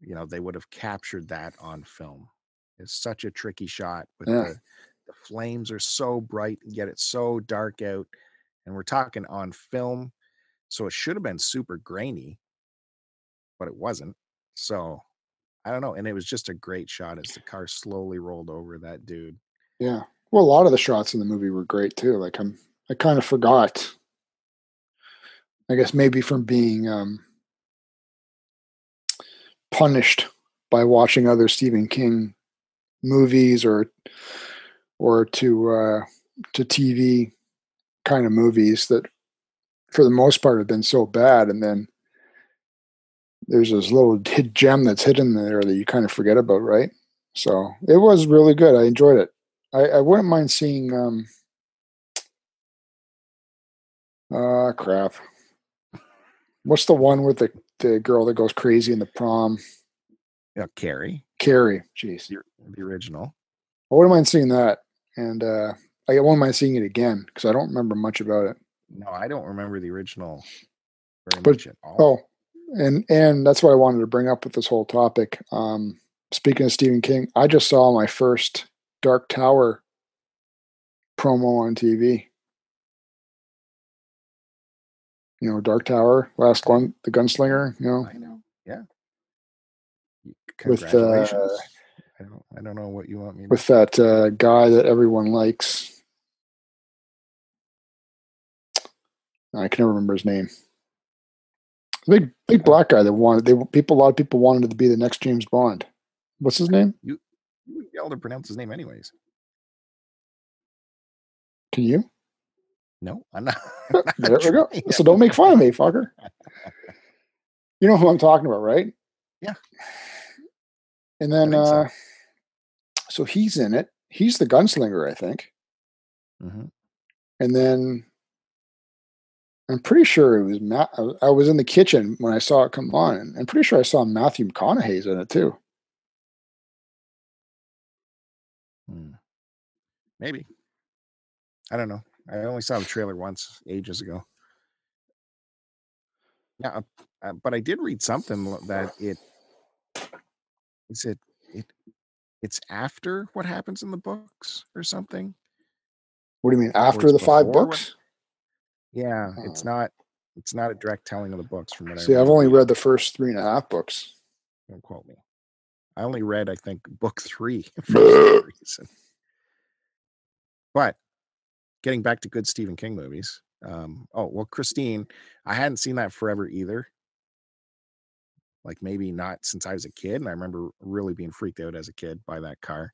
[SPEAKER 2] you know they would have captured that on film it's such a tricky shot but
[SPEAKER 3] Yeah.
[SPEAKER 2] the, the flames are so bright and yet it's so dark out and we're talking on film so it should have been super grainy but it wasn't so i don't know and it was just a great shot as the car slowly rolled over that dude
[SPEAKER 3] Yeah. Well, a lot of the shots in the movie were great too. Like I'm, I kind of forgot. I guess maybe from being um, punished by watching other Stephen King movies or or to uh, to TV kind of movies that, for the most part, have been so bad, and then there's this little hid gem that's hidden there that you kind of forget about, right? So it was really good. I enjoyed it. I, I wouldn't mind seeing. um Ah, crap. What's the one with the the girl that goes crazy in the prom?
[SPEAKER 2] yeah carrie
[SPEAKER 3] Carrie. Jeez.
[SPEAKER 2] the, the original
[SPEAKER 3] I wouldn't mind seeing that, and uh I wouldn't mind seeing it again because I don't remember much about it.
[SPEAKER 2] no i don't remember the original very
[SPEAKER 3] But-
[SPEAKER 2] much at all
[SPEAKER 3] Oh, and and that's what I wanted to bring up with this whole topic. Um, speaking of Stephen King, I just saw my first Dark Tower promo on TV. You know, Dark Tower, last one, the gunslinger. You know,
[SPEAKER 2] I know. Yeah.
[SPEAKER 3] With, uh,
[SPEAKER 2] Congratulations. I don't. I don't know what you want me. to
[SPEAKER 3] with that uh, guy that everyone likes. I can never remember his name. Big, big black guy that wanted. They people. A lot of people wanted to be the next James Bond. What's his name?
[SPEAKER 2] You wouldn't be able to pronounce his name anyways.
[SPEAKER 3] Can you?
[SPEAKER 2] No, I'm not. I'm not
[SPEAKER 3] There we go. So don't make fun of me, fucker. You know who I'm talking about, right?
[SPEAKER 2] Yeah.
[SPEAKER 3] And then,
[SPEAKER 2] think so.
[SPEAKER 3] uh, so he's in it. He's the gunslinger, I think.
[SPEAKER 2] Mhm.
[SPEAKER 3] And then I'm pretty sure it was Matt. I was in the kitchen when I saw it come on, and I'm pretty sure I saw Matthew McConaughey's in it too.
[SPEAKER 2] Hmm. Maybe. I don't know. I only saw the trailer once, ages ago. Yeah, uh, but I did read something that it is it it it's after what happens in the books or something.
[SPEAKER 3] What do you mean after the five
[SPEAKER 2] before what-
[SPEAKER 3] books?
[SPEAKER 2] Yeah, it's
[SPEAKER 3] Oh.
[SPEAKER 2] not it's not a direct telling of the books from what I
[SPEAKER 3] See, I've only read the first three and a half books.
[SPEAKER 2] Don't quote me. I only read, I think, book three for some reason. But getting back to good Stephen King movies. Um, oh well, Christine, I hadn't seen that forever either. Like maybe not since I was a kid, and I remember really being freaked out as a kid by that car.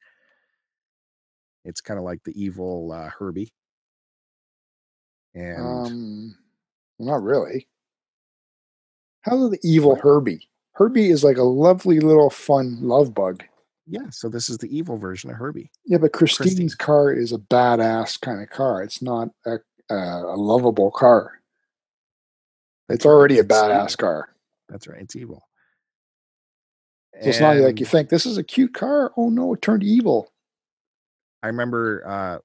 [SPEAKER 2] It's kind of like the evil uh, Herbie, and
[SPEAKER 3] Um, not really. How's the evil Herbie? Herbie is like a lovely little fun love bug.
[SPEAKER 2] yeah, so this is the evil version of Herbie.
[SPEAKER 3] Yeah, but Christine's
[SPEAKER 2] Christine.
[SPEAKER 3] car is a badass kind of car. It's not a, uh, a lovable car. It's already a badass car.
[SPEAKER 2] That's right, it's evil.
[SPEAKER 3] So it's not like you think this is a cute car. Oh no, it turned evil.
[SPEAKER 2] I remember uh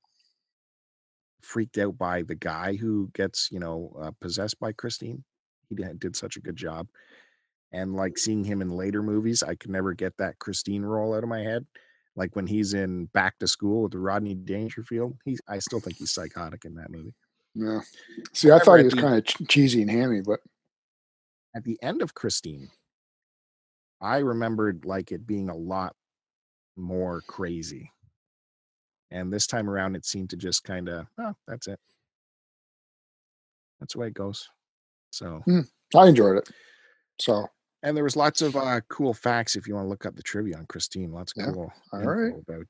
[SPEAKER 2] freaked out by the guy who gets, you know, uh, possessed by Christine. He did, did such a good job. And like seeing him in later movies, I could never get that Christine role out of my head. Like when he's in Back to School with Rodney Dangerfield, he's I still think he's psychotic in that movie.
[SPEAKER 3] Yeah. See, I
[SPEAKER 2] However,
[SPEAKER 3] thought he was kind of ch- cheesy and hammy, but
[SPEAKER 2] At the end of Christine, I remembered like it being a lot more crazy. And this time around, it seemed to just kind of, oh, that's it. That's the way it goes. So, hmm.
[SPEAKER 3] I enjoyed it. So,
[SPEAKER 2] and there was lots of uh, cool facts if you want to look up the trivia on Christine. Lots of
[SPEAKER 3] Yeah,
[SPEAKER 2] cool
[SPEAKER 3] All right.
[SPEAKER 2] about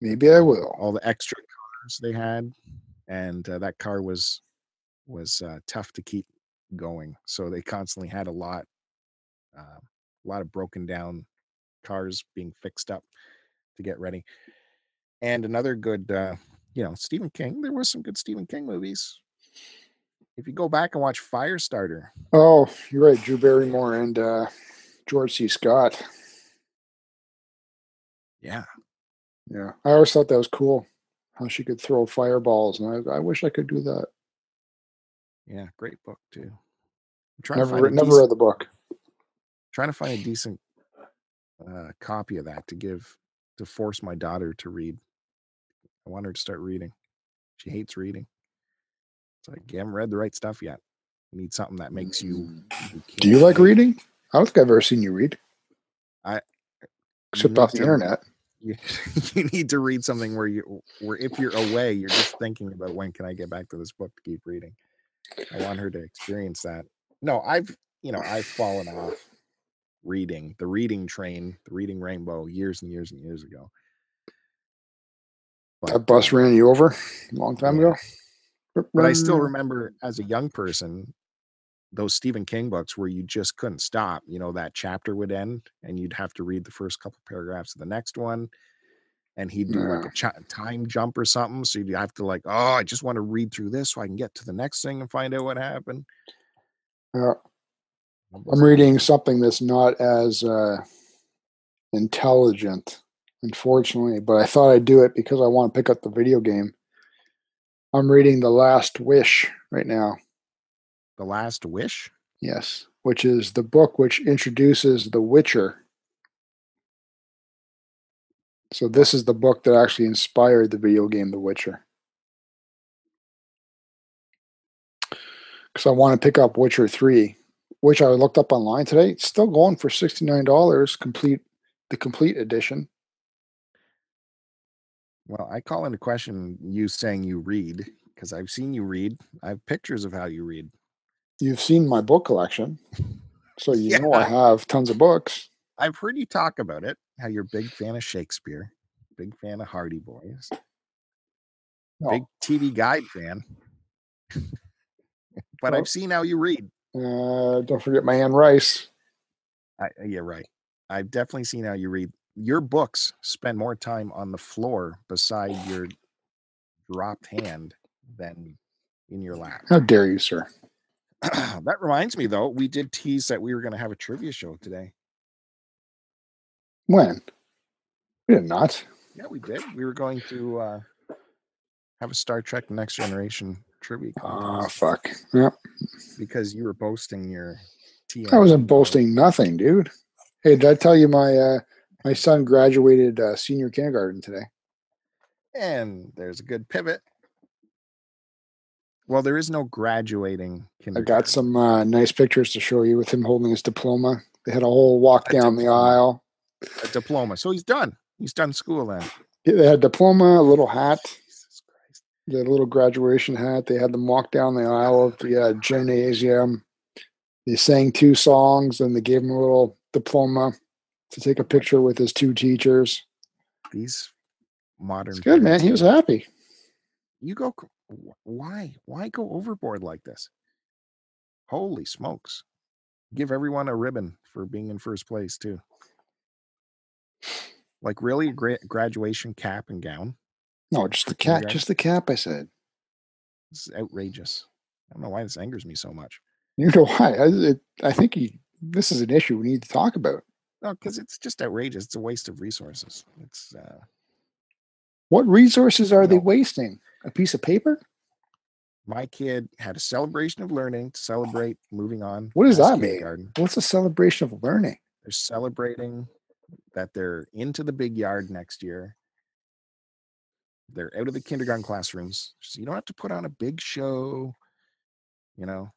[SPEAKER 3] maybe I will.
[SPEAKER 2] all the extra cars they had, and uh, that car was was uh, tough to keep going. So they constantly had a lot, uh, a lot of broken down cars being fixed up to get ready. And another good, uh, you know, Stephen King. There was some good Stephen King movies. If you go back and watch Firestarter,
[SPEAKER 3] Oh, you're right. Drew Barrymore and uh, George C. Scott.
[SPEAKER 2] yeah,
[SPEAKER 3] Yeah. I always thought that was cool how she could throw fireballs. And I, I wish I could do that.
[SPEAKER 2] yeah, great book too. I'm trying to
[SPEAKER 3] Never,
[SPEAKER 2] find
[SPEAKER 3] never
[SPEAKER 2] decent-
[SPEAKER 3] read the book.
[SPEAKER 2] trying to find a decent uh, copy of that to give to force my daughter to read. I want her to start reading. She hates reading. It's like you haven't read the right stuff yet. You need something that makes you.
[SPEAKER 3] Mm. Do you like reading? I don't think I've ever seen you read.
[SPEAKER 2] I-
[SPEAKER 3] Except off the
[SPEAKER 2] to-
[SPEAKER 3] internet.
[SPEAKER 2] You, you need to read something where you where if you're away, you're just thinking about when can I get back to this book to keep reading. I want her to experience that. No, I've you know I've fallen off reading the reading train, the reading rainbow years and years and years ago.
[SPEAKER 3] That bus
[SPEAKER 2] uh,
[SPEAKER 3] ran you over a long time
[SPEAKER 2] yeah.
[SPEAKER 3] ago.
[SPEAKER 2] But I still
[SPEAKER 3] Mm.
[SPEAKER 2] remember as a young person those Stephen King books where you just couldn't stop. You know, that chapter would end and you'd have to read the first couple paragraphs of the next one. And he'd do like a cha- time jump or something. So you'd have to, like, oh, I just want to read through this so I can get to the next thing and find out what happened.
[SPEAKER 3] Yeah. I'm reading something that's not as uh, intelligent, unfortunately, but I thought I'd do it because I want to pick up the video game. I'm reading The Last Wish right now.
[SPEAKER 2] The Last Wish.
[SPEAKER 3] Yes, which is the book which introduces The Witcher So this is the book that actually inspired the video game The Witcher. Because I want to pick up Witcher 3, which I looked up online today. It's still going for $69 complete the complete edition.
[SPEAKER 2] Well, I call into question you saying you read because I've seen you read. I have pictures of how you read.
[SPEAKER 3] You've seen my book collection. So you know I have tons of books.
[SPEAKER 2] I've heard you talk about it, how you're a big fan of Shakespeare, big fan of Hardy Boys,
[SPEAKER 3] No.
[SPEAKER 2] big TV Guide fan. but I've seen how you read.
[SPEAKER 3] Uh, don't forget my Anne Rice.
[SPEAKER 2] I, uh, yeah, right. I've definitely seen how you read. Your books spend more time on the floor beside your dropped hand than in your lap.
[SPEAKER 3] How dare you, sir?
[SPEAKER 2] that reminds me, though, we did tease that we were going to have a trivia show today.
[SPEAKER 3] When? We did not.
[SPEAKER 2] Yeah, we did. We were going to uh, have a Star Trek Next Generation trivia
[SPEAKER 3] Oh,
[SPEAKER 2] contest
[SPEAKER 3] fuck. Yep.
[SPEAKER 2] because you were boasting your.
[SPEAKER 3] I wasn't boasting nothing, dude. Hey, did I tell you my uh, my son graduated uh, senior kindergarten today?
[SPEAKER 2] And there's a good pivot. Well, there is no graduating.
[SPEAKER 3] I got some uh, nice pictures to show you with him holding his diploma. They had a whole walk
[SPEAKER 2] A
[SPEAKER 3] down the aisle.
[SPEAKER 2] a diploma. So he's done. He's done school then.
[SPEAKER 3] Yeah, They had diploma, a little hat,
[SPEAKER 2] Jesus
[SPEAKER 3] the little graduation hat. They had them walk down the aisle of the uh, gymnasium. They sang two songs and they gave him a little diploma to take a picture with his two teachers.
[SPEAKER 2] These modern.
[SPEAKER 3] It's good, man. He was happy.
[SPEAKER 2] You go. Why? Why go overboard like this? Holy smokes! Give everyone a ribbon for being in first place too. Like really, a gra- graduation cap and gown.
[SPEAKER 3] No, just the cap. Just the cap. I said.
[SPEAKER 2] This is outrageous. I don't know why this angers me so much.
[SPEAKER 3] You know why? I, it, I think he, this is an issue we need to talk about.
[SPEAKER 2] No, because it's just outrageous. It's a waste of resources. It's uh,
[SPEAKER 3] What resources are they wasting? A piece of paper?
[SPEAKER 2] my kid had a celebration of learning to celebrate moving on.
[SPEAKER 3] What does that mean? What's a celebration of learning?
[SPEAKER 2] They're celebrating that they're into the big yard next year. They're out of the kindergarten classrooms. So you don't have to put on a big show, you know,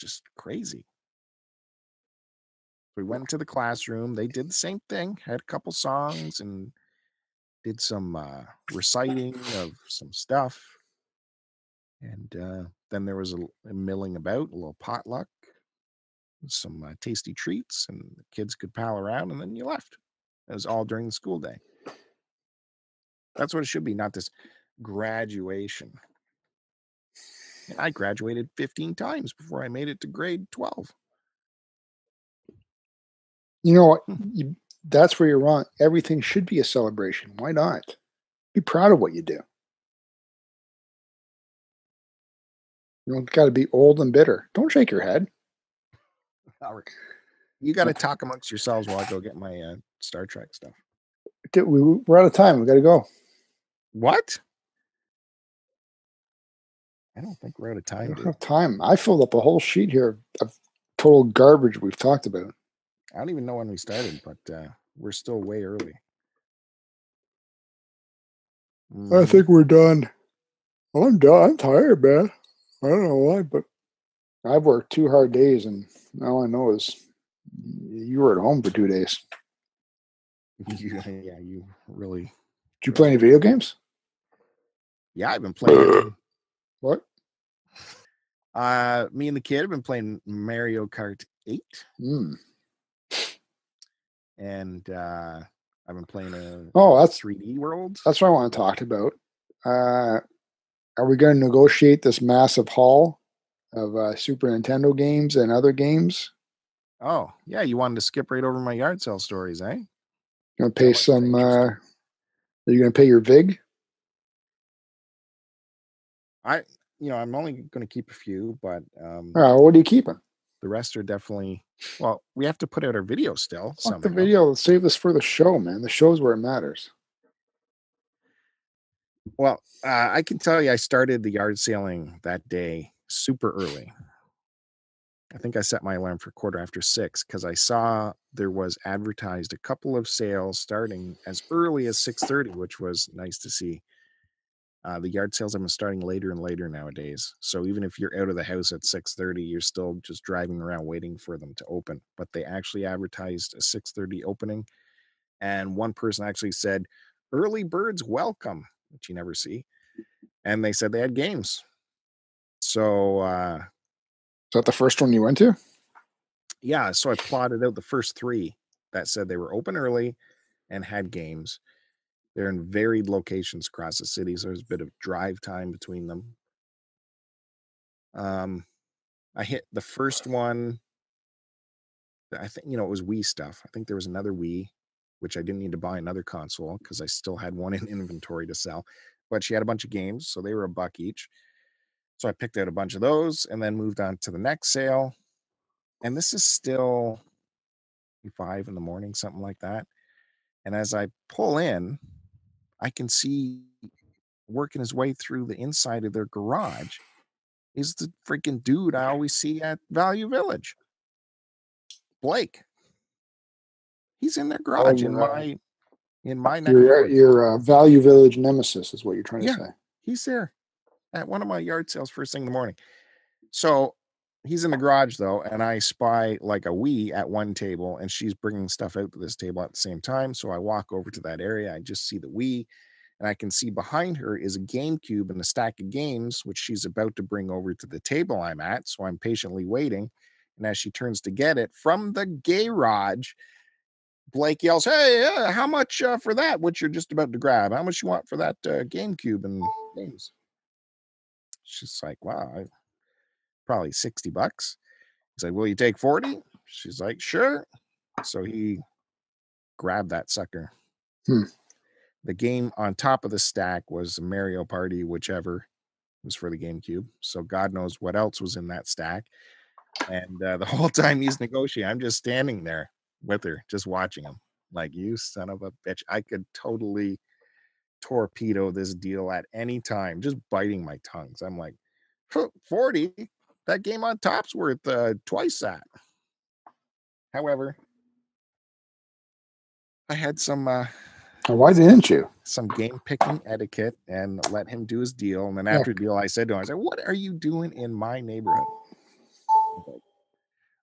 [SPEAKER 2] just crazy. We went to the classroom. They did the same thing, had a couple songs and did some uh, reciting of some stuff. And uh, then there was a milling about, a little potluck some uh, tasty treats and the kids could pal around and then you left. It was all during the school day. That's what it should be, not this graduation. And I graduated 15 times before I made it to grade 12.
[SPEAKER 3] You know what?
[SPEAKER 2] Hmm.
[SPEAKER 3] You, that's where you're wrong. Everything should be a celebration. Why not? Be proud of what you do. You don't got to be old and bitter. Don't shake your head.
[SPEAKER 2] All right. You got to talk amongst yourselves while I go get my uh, Star Trek stuff.
[SPEAKER 3] We- We're out of time. We got to go.
[SPEAKER 2] What? I don't think we're out of time.
[SPEAKER 3] don't
[SPEAKER 2] dude.
[SPEAKER 3] have time. I filled up a whole sheet here of total garbage we've talked about.
[SPEAKER 2] I don't even know when we started, but uh, we're still way early.
[SPEAKER 3] I
[SPEAKER 2] Mhm.
[SPEAKER 3] think we're done. I'm done. I'm tired, man. I don't know why, but I've worked two hard days, and all I know is you were at home for two days.
[SPEAKER 2] You- yeah, you really.
[SPEAKER 3] Did you play any video games?
[SPEAKER 2] Yeah, I've been playing.
[SPEAKER 3] What?
[SPEAKER 2] Uh, me and the kid have been playing Mario Kart 8,
[SPEAKER 3] Hmm.
[SPEAKER 2] And uh, I've been playing a
[SPEAKER 3] Oh, that's
[SPEAKER 2] 3D World.
[SPEAKER 3] that's what I want to talk about. Uh, are we going to negotiate this massive haul of uh, Super Nintendo games and other games?
[SPEAKER 2] Oh, yeah, you wanted to skip right over my yard sale stories, eh?
[SPEAKER 3] You to pay some? Uh, are you going to pay your vig?
[SPEAKER 2] I, you know, I'm only going to keep a few, but um,
[SPEAKER 3] Uh, what are you keeping?
[SPEAKER 2] The rest are definitely. Well, we have to put out our video still.
[SPEAKER 3] Fuck the video. Save this for the show, man. The show's where it matters.
[SPEAKER 2] Well, uh, I can tell you, I started the yard sailing that day super early. I think I set my alarm for quarter after six because I saw there was advertised a couple of sales starting as early as six thirty, which was nice to see. Uh, the yard sales have been starting later and later nowadays. So even if you're out of the house at six thirty, you're still just driving around waiting for them to open. But they actually advertised a six thirty opening, and one person actually said, "Early birds welcome," which you never see. And they said they had games. So uh,
[SPEAKER 3] Is that the first one you went to?
[SPEAKER 2] yeah, so I plotted out the first three that said they were open early and had games. They're in varied locations across the city, so there's a bit of drive time between them. Um, I hit the first one. I think you know it was Wii stuff. I think there was another Wii, which I didn't need to buy another console because I still had one in inventory to sell. But she had a bunch of games, so they were a buck each. So I picked out a bunch of those and then moved on to the next sale. And this is still five in the morning, something like that. And as I pull in, I can see working his way through the inside of their garage is the freaking dude I always see at Value Village. Blake. He's in their garage in
[SPEAKER 3] yeah.
[SPEAKER 2] my in my
[SPEAKER 3] Your your uh, value village nemesis is what you're trying to say.
[SPEAKER 2] He's there at one of my yard sales first thing in the morning. So he's in the garage though, and I spy like a Wii at one table, and she's bringing stuff out to this table at the same time. So I walk over to that area. I just see the Wii, and I can see behind her is a GameCube and a stack of games, which she's about to bring over to the table I'm at. So I'm patiently waiting. And as she turns to get it from the garage, Blake yells, "Hey, uh, how much uh, for that? What you're just about to grab? How much you want for that uh, GameCube and games?" She's like, "Wow, Probably sixty bucks." He's like, "Will you take 40? She's like, "Sure." So he grabbed that sucker.
[SPEAKER 3] Hmm.
[SPEAKER 2] The game on top of the stack was Mario Party, whichever was for the GameCube. So God knows what else was in that stack. And uh, the whole time he's negotiating, I'm just standing there with her, just watching him. Like, you son of a bitch. I could totally torpedo this deal at any time, just biting my tongues. I'm like, 40? That game on top's worth uh, twice that. However, I had some uh,
[SPEAKER 3] Why didn't you?
[SPEAKER 2] some game picking etiquette and let him do his deal. And then after the deal, I said to him, I said, What are you doing in my neighborhood? Like,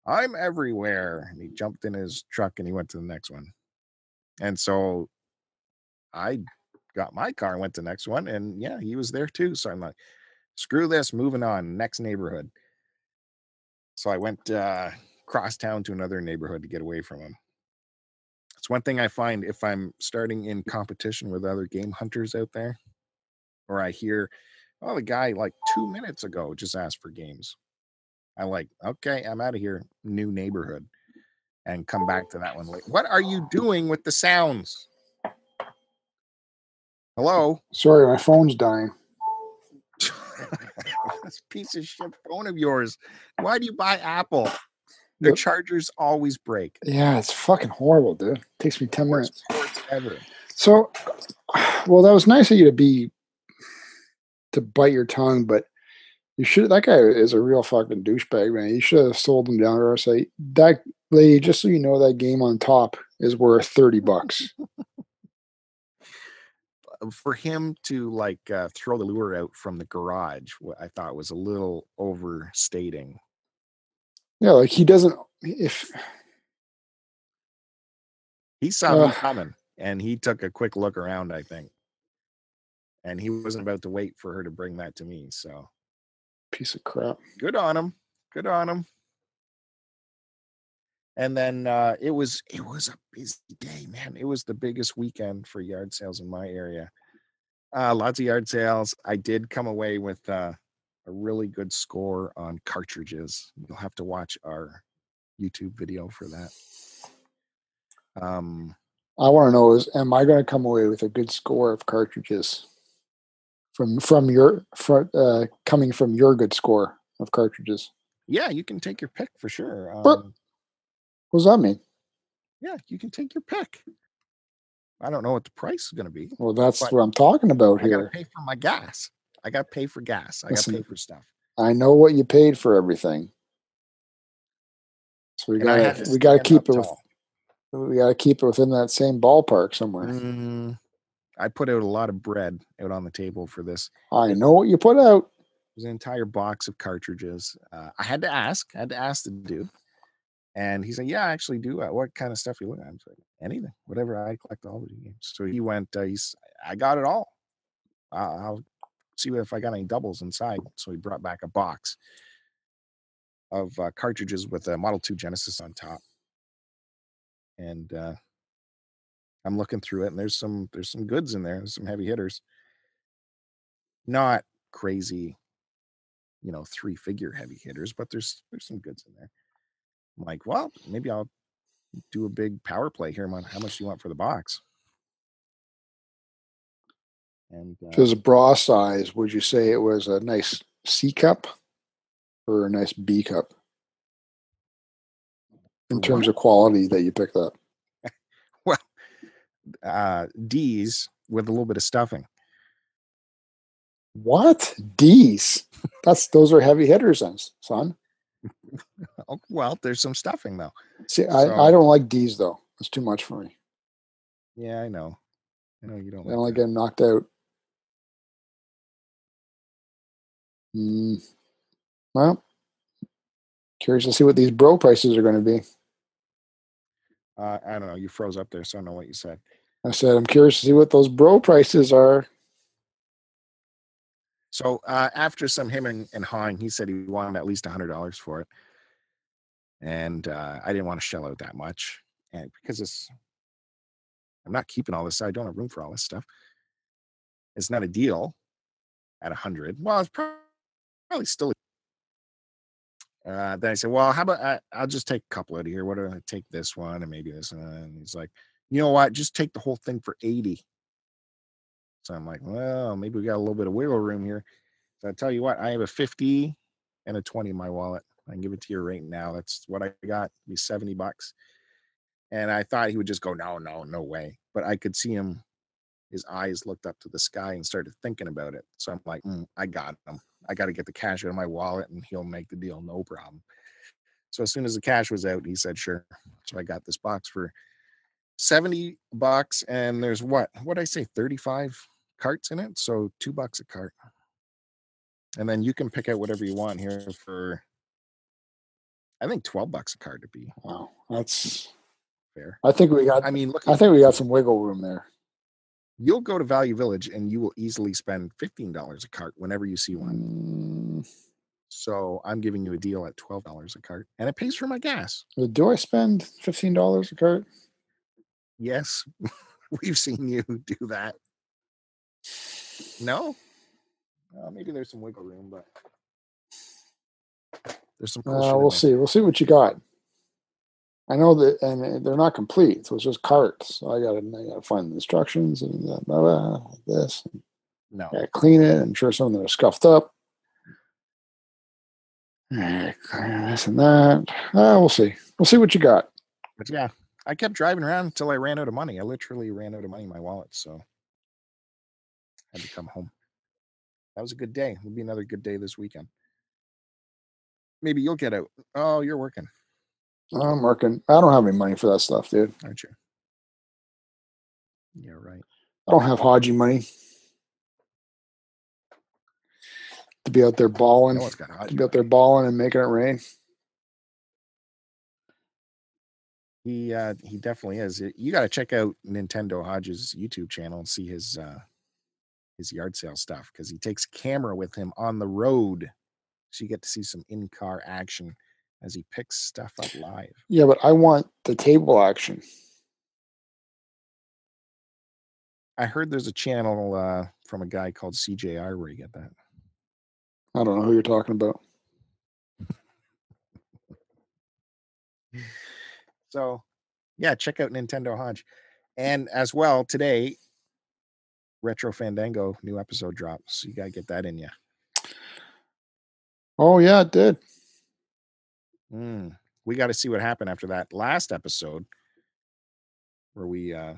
[SPEAKER 2] I'm everywhere. And he jumped in his truck and he went to the next one. And so I got my car and went to the next one. And yeah, he was there too. So I'm like, screw this, moving on, next neighborhood. So I went uh, cross town to another neighborhood to get away from him. It's one thing I find if I'm starting in competition with other game hunters out there, or I hear, oh, the guy like two minutes ago just asked for games. I like, okay, I'm out of here, new neighborhood, and come back to that one later. What are you doing with the sounds? Hello?
[SPEAKER 3] Sorry, my phone's dying.
[SPEAKER 2] this piece of shit phone of yours. Why do you buy Apple? Their
[SPEAKER 3] Yep.
[SPEAKER 2] chargers always break.
[SPEAKER 3] Yeah, it's fucking horrible, dude. takes me 10
[SPEAKER 2] Worst
[SPEAKER 3] minutes.
[SPEAKER 2] ever.
[SPEAKER 3] So, well, that was nice of you to be to bite your tongue, but you should. That guy is a real fucking douchebag, man. You should have sold him down or say that lady. Just so you know, that game on top is worth thirty bucks.
[SPEAKER 2] Uh, For him to like uh, throw the lure out from the garage, I thought was a little overstating.
[SPEAKER 3] Yeah, like he doesn't. If
[SPEAKER 2] He saw me
[SPEAKER 3] Ugh.
[SPEAKER 2] coming and he took a quick look around, I think. And he wasn't about to wait for her to bring that to me. So
[SPEAKER 3] piece of crap.
[SPEAKER 2] good on him. Good on him. And then uh, it was it was a busy day, man. It was the biggest weekend for yard sales in my area. Uh, lots of yard sales. I did come away with uh, a really good score on cartridges. You'll have to watch our YouTube video for that. Um,
[SPEAKER 3] I want to know is am I going to come away with a good score of cartridges from from your from uh, coming from your good score of cartridges?
[SPEAKER 2] yeah, you can take your pick for sure. Um,
[SPEAKER 3] What does that mean?
[SPEAKER 2] yeah, you can take your pick. I don't know what the price is going to be.
[SPEAKER 3] Well, that's what I'm talking about
[SPEAKER 2] I got to
[SPEAKER 3] here.
[SPEAKER 2] pay for my gas. I got to pay for gas. I got to pay for stuff.
[SPEAKER 3] I know what you paid for everything. So we
[SPEAKER 2] I had
[SPEAKER 3] gotta we gotta keep it with we gotta keep it within that same ballpark somewhere.
[SPEAKER 2] Mm, I put out a lot of bread out on the table for this.
[SPEAKER 3] I know what you put out.
[SPEAKER 2] It was an entire box of cartridges. Uh, I had to ask. I had to ask the dude, and he said, "Yeah, I actually do. Uh, what kind of stuff you look at?" I'm like, "Anything, whatever. I collect all video games." So he went. Uh, he's, I got it all. Uh, I'll see if I got any doubles inside. So he brought back a box of uh, cartridges with a Model Two Genesis on top, and uh, I'm looking through it, and there's some there's some goods in there. Some heavy hitters. Not crazy you know three figure heavy hitters but there's there's some goods in there i'm like well maybe i'll do a big power play here on how much do you want for the box and
[SPEAKER 3] If it was
[SPEAKER 2] uh,
[SPEAKER 3] a bra size, would you say it was a nice C cup or a nice B cup? In terms of quality that you picked up.
[SPEAKER 2] well uh d's with a little bit of stuffing
[SPEAKER 3] What? D's. That's those are heavy hitters, son.
[SPEAKER 2] oh, well there's some stuffing though
[SPEAKER 3] See, I, I don't like D's though. It's too much for me.
[SPEAKER 2] yeah i know i know you don't
[SPEAKER 3] I don't like
[SPEAKER 2] like
[SPEAKER 3] getting knocked out. Mm. Well, curious to see what these bro prices are going to be.
[SPEAKER 2] uh, i don't know you froze up there so i don't know what you said
[SPEAKER 3] I said I'm curious to see what those bro prices are.
[SPEAKER 2] So uh, after some him and, and hawing, he said he wanted at least a hundred dollars for it, and uh, I didn't want to shell out that much, and because it's, I'm not keeping all this. I don't have room for all this stuff. It's not a deal at a hundred. Well, it's probably still. Uh, then I said, "Well, how about I, I'll just take a couple out of here. What do I take this one and maybe this one?" And he's like, "You know what? Just take the whole thing for 80 So I'm like, "Well, maybe we got a little bit of wiggle room here." So I tell you what, I have a 50 and a 20 in my wallet. I can give it to you right now. That's what I got. It'd be 70 bucks. And I thought he would just go, no, no, no way. But I could see him, his eyes looked up to the sky and started thinking about it. So I'm like, "Mm, I got him. I got to get the cash out of my wallet and he'll make the deal, no problem. So as soon as the cash was out, he said, sure. So I got this box for 70 bucks. And there's what? What I say, 35 carts in it. So two bucks a cart and then you can pick out whatever you want here for i think 12 bucks a card to be
[SPEAKER 3] Wow, that's.
[SPEAKER 2] fair
[SPEAKER 3] I think we got.
[SPEAKER 2] i mean look
[SPEAKER 3] I think we got some wiggle room there.
[SPEAKER 2] you'll go to value village and you will easily spend $15 a cart whenever you see one
[SPEAKER 3] Mm,
[SPEAKER 2] so i'm giving you a deal at $12 a cart and it pays for my gas
[SPEAKER 3] do I spend fifteen dollars a cart?
[SPEAKER 2] yes we've seen you do that no uh, maybe there's some wiggle room but there's some cool
[SPEAKER 3] Uh, we'll see. We'll see what you got. I know that, and they're not complete, so it's just carts. So I got to, I got to find the instructions and blah, blah, blah, this. And
[SPEAKER 2] no
[SPEAKER 3] I gotta clean it. I'm sure some of them are scuffed up. This and that. Uh, we'll see. We'll see what you got.
[SPEAKER 2] But yeah, I kept driving around until I ran out of money. I literally ran out of money in my wallet, so I had to come home. That was a good day. It'll be another good day this weekend. Maybe you'll get out. Oh, you're working,
[SPEAKER 3] I'm working. I don't have any money for that stuff, dude.
[SPEAKER 2] aren't you? Yeah, right.
[SPEAKER 3] I don't have Haji money to be out there balling,
[SPEAKER 2] No one's got hot.
[SPEAKER 3] to be out there balling and making it rain.
[SPEAKER 2] He uh he definitely is. You got to check out Nintendo Hodges YouTube channel and see his uh his yard sale stuff because he takes camera with him on the road, so you get to see some in-car action as he picks stuff up live.
[SPEAKER 3] Yeah, but I want the table action.
[SPEAKER 2] I heard there's a channel uh, from a guy called CJR where you get that.
[SPEAKER 3] I don't know who you're talking about.
[SPEAKER 2] So, yeah, check out Nintendo Hodge. And as well, today, Retro Fandango new episode drops. So you got to get that in you.
[SPEAKER 3] Oh yeah, it did.
[SPEAKER 2] Mm. We got to see what happened after that last episode where we uh,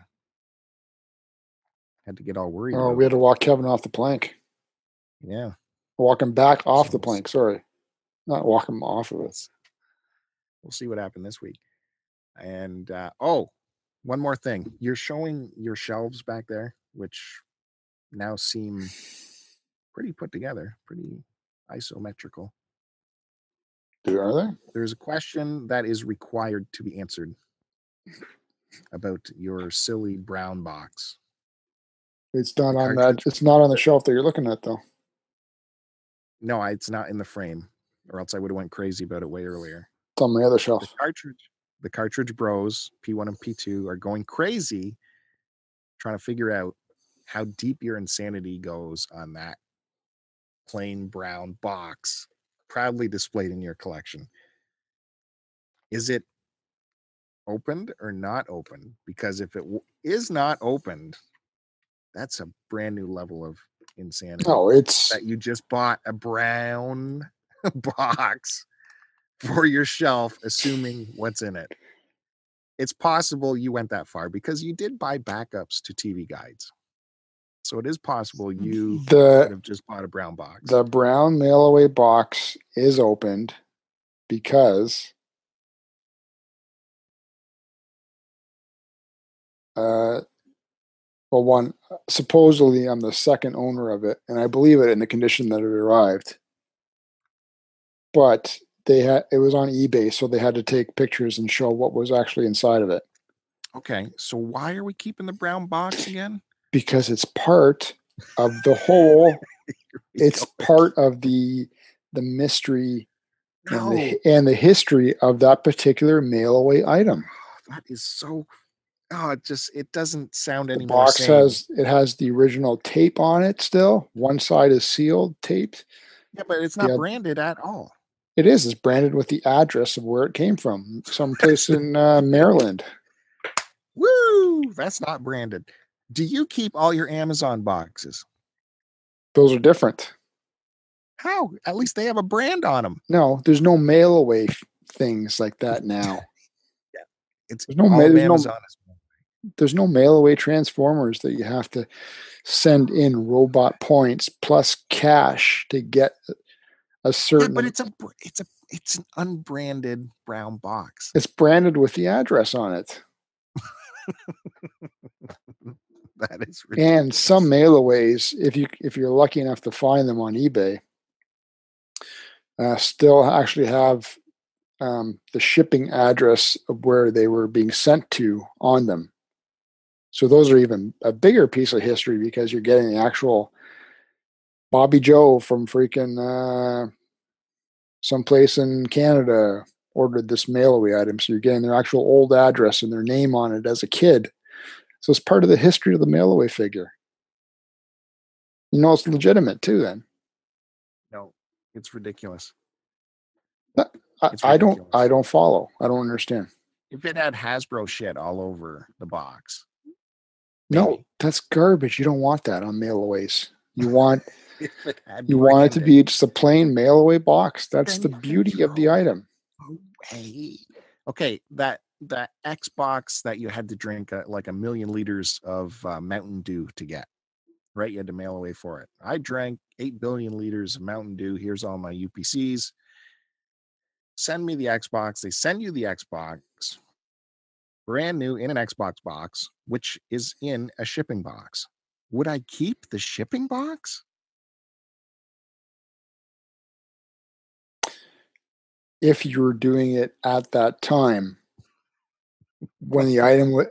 [SPEAKER 2] had to get all worried.
[SPEAKER 3] Oh, we had to walk Kevin off the plank.
[SPEAKER 2] Yeah.
[SPEAKER 3] Walk him back off the plank. Sorry, not walk him off of
[SPEAKER 2] us. We'll see what happened this week. And uh, oh, one more thing. You're showing your shelves back there, which now seem pretty put together, pretty isometrical.
[SPEAKER 3] Are they?
[SPEAKER 2] There's a question that is required to be answered about your silly brown box.
[SPEAKER 3] It's not on that. It's not on the shelf that you're looking at, though.
[SPEAKER 2] No, I- it's not in the frame, or else I would have went crazy about it way earlier.
[SPEAKER 3] It's on my other shelf.
[SPEAKER 2] The cartridge, the cartridge bros, P1 and P2, are going crazy trying to figure out how deep your insanity goes on that plain brown box proudly displayed in your collection. Is it opened or not opened? Because if it w- is not opened, that's a brand new level of insanity.
[SPEAKER 3] Oh, it's
[SPEAKER 2] that you just bought a brown box for your shelf, assuming what's in it. It's possible you went that far because you did buy backups to TV guides. So it is possible you could
[SPEAKER 3] the
[SPEAKER 2] have just bought a brown box.
[SPEAKER 3] the brown mail away box is opened because uh well one supposedly I'm the second owner of it and I believe it in the condition that it arrived. But they had it was on eBay so they had to take pictures and show what was actually inside of it
[SPEAKER 2] okay, so why are we keeping the brown box again?
[SPEAKER 3] Because it's part of the whole it's
[SPEAKER 2] Go.
[SPEAKER 3] part of the the mystery and, the, and the history of that particular mail away item.
[SPEAKER 2] that is so. Oh, it just it doesn't sound any
[SPEAKER 3] box
[SPEAKER 2] sane.
[SPEAKER 3] has it has the original tape on it still. One side is sealed, taped.
[SPEAKER 2] yeah, but it's not
[SPEAKER 3] yeah.
[SPEAKER 2] branded at all.
[SPEAKER 3] It is. It's branded with the address of where it came from, someplace in uh, Maryland.
[SPEAKER 2] Woo! That's not branded. Do you keep all your Amazon boxes?
[SPEAKER 3] Those are different.
[SPEAKER 2] How? At least they have a brand on them.
[SPEAKER 3] No, there's no mail away f- things like that now.
[SPEAKER 2] yeah, It's
[SPEAKER 3] There's no
[SPEAKER 2] all
[SPEAKER 3] ma-
[SPEAKER 2] of
[SPEAKER 3] there's no-
[SPEAKER 2] Amazon is
[SPEAKER 3] There's no mail away transformers that you have to send in robot points plus cash to get a
[SPEAKER 2] yeah,
[SPEAKER 3] certain.
[SPEAKER 2] but it's a it's a it's an unbranded brown box.
[SPEAKER 3] it's branded with the address on it.
[SPEAKER 2] That is
[SPEAKER 3] and some mailaways if you if you're lucky enough to find them on ebay uh, still actually have um, the shipping address of where they were being sent to on them. So those are even a bigger piece of history because you're getting the actual bobby joe from freaking uh, someplace in canada ordered this mail away item. So you're getting their actual old address and their name on it as a kid so it's part of the history of the mail away figure. You know it's legitimate too then.
[SPEAKER 2] no, it's ridiculous.
[SPEAKER 3] Uh, I,
[SPEAKER 2] It's
[SPEAKER 3] I don't. I don't follow. I don't understand.
[SPEAKER 2] If it had Hasbro shit all over the box,
[SPEAKER 3] No, that's garbage. You don't want that on mail aways. You want
[SPEAKER 2] if it had
[SPEAKER 3] you want it to be just a plain mail away box. That's the beauty of the item.
[SPEAKER 2] Oh, away. Okay, that that Xbox that you had to drink uh, like a million liters of uh, Mountain Dew to get, right? You had to mail away for it. I drank eight billion liters of Mountain Dew. Here's all my UPCs. Send me the Xbox. They send you the Xbox, brand new in an Xbox box, which is in a shipping box. Would I keep the shipping box?
[SPEAKER 3] If you were doing it at that time when the item wa-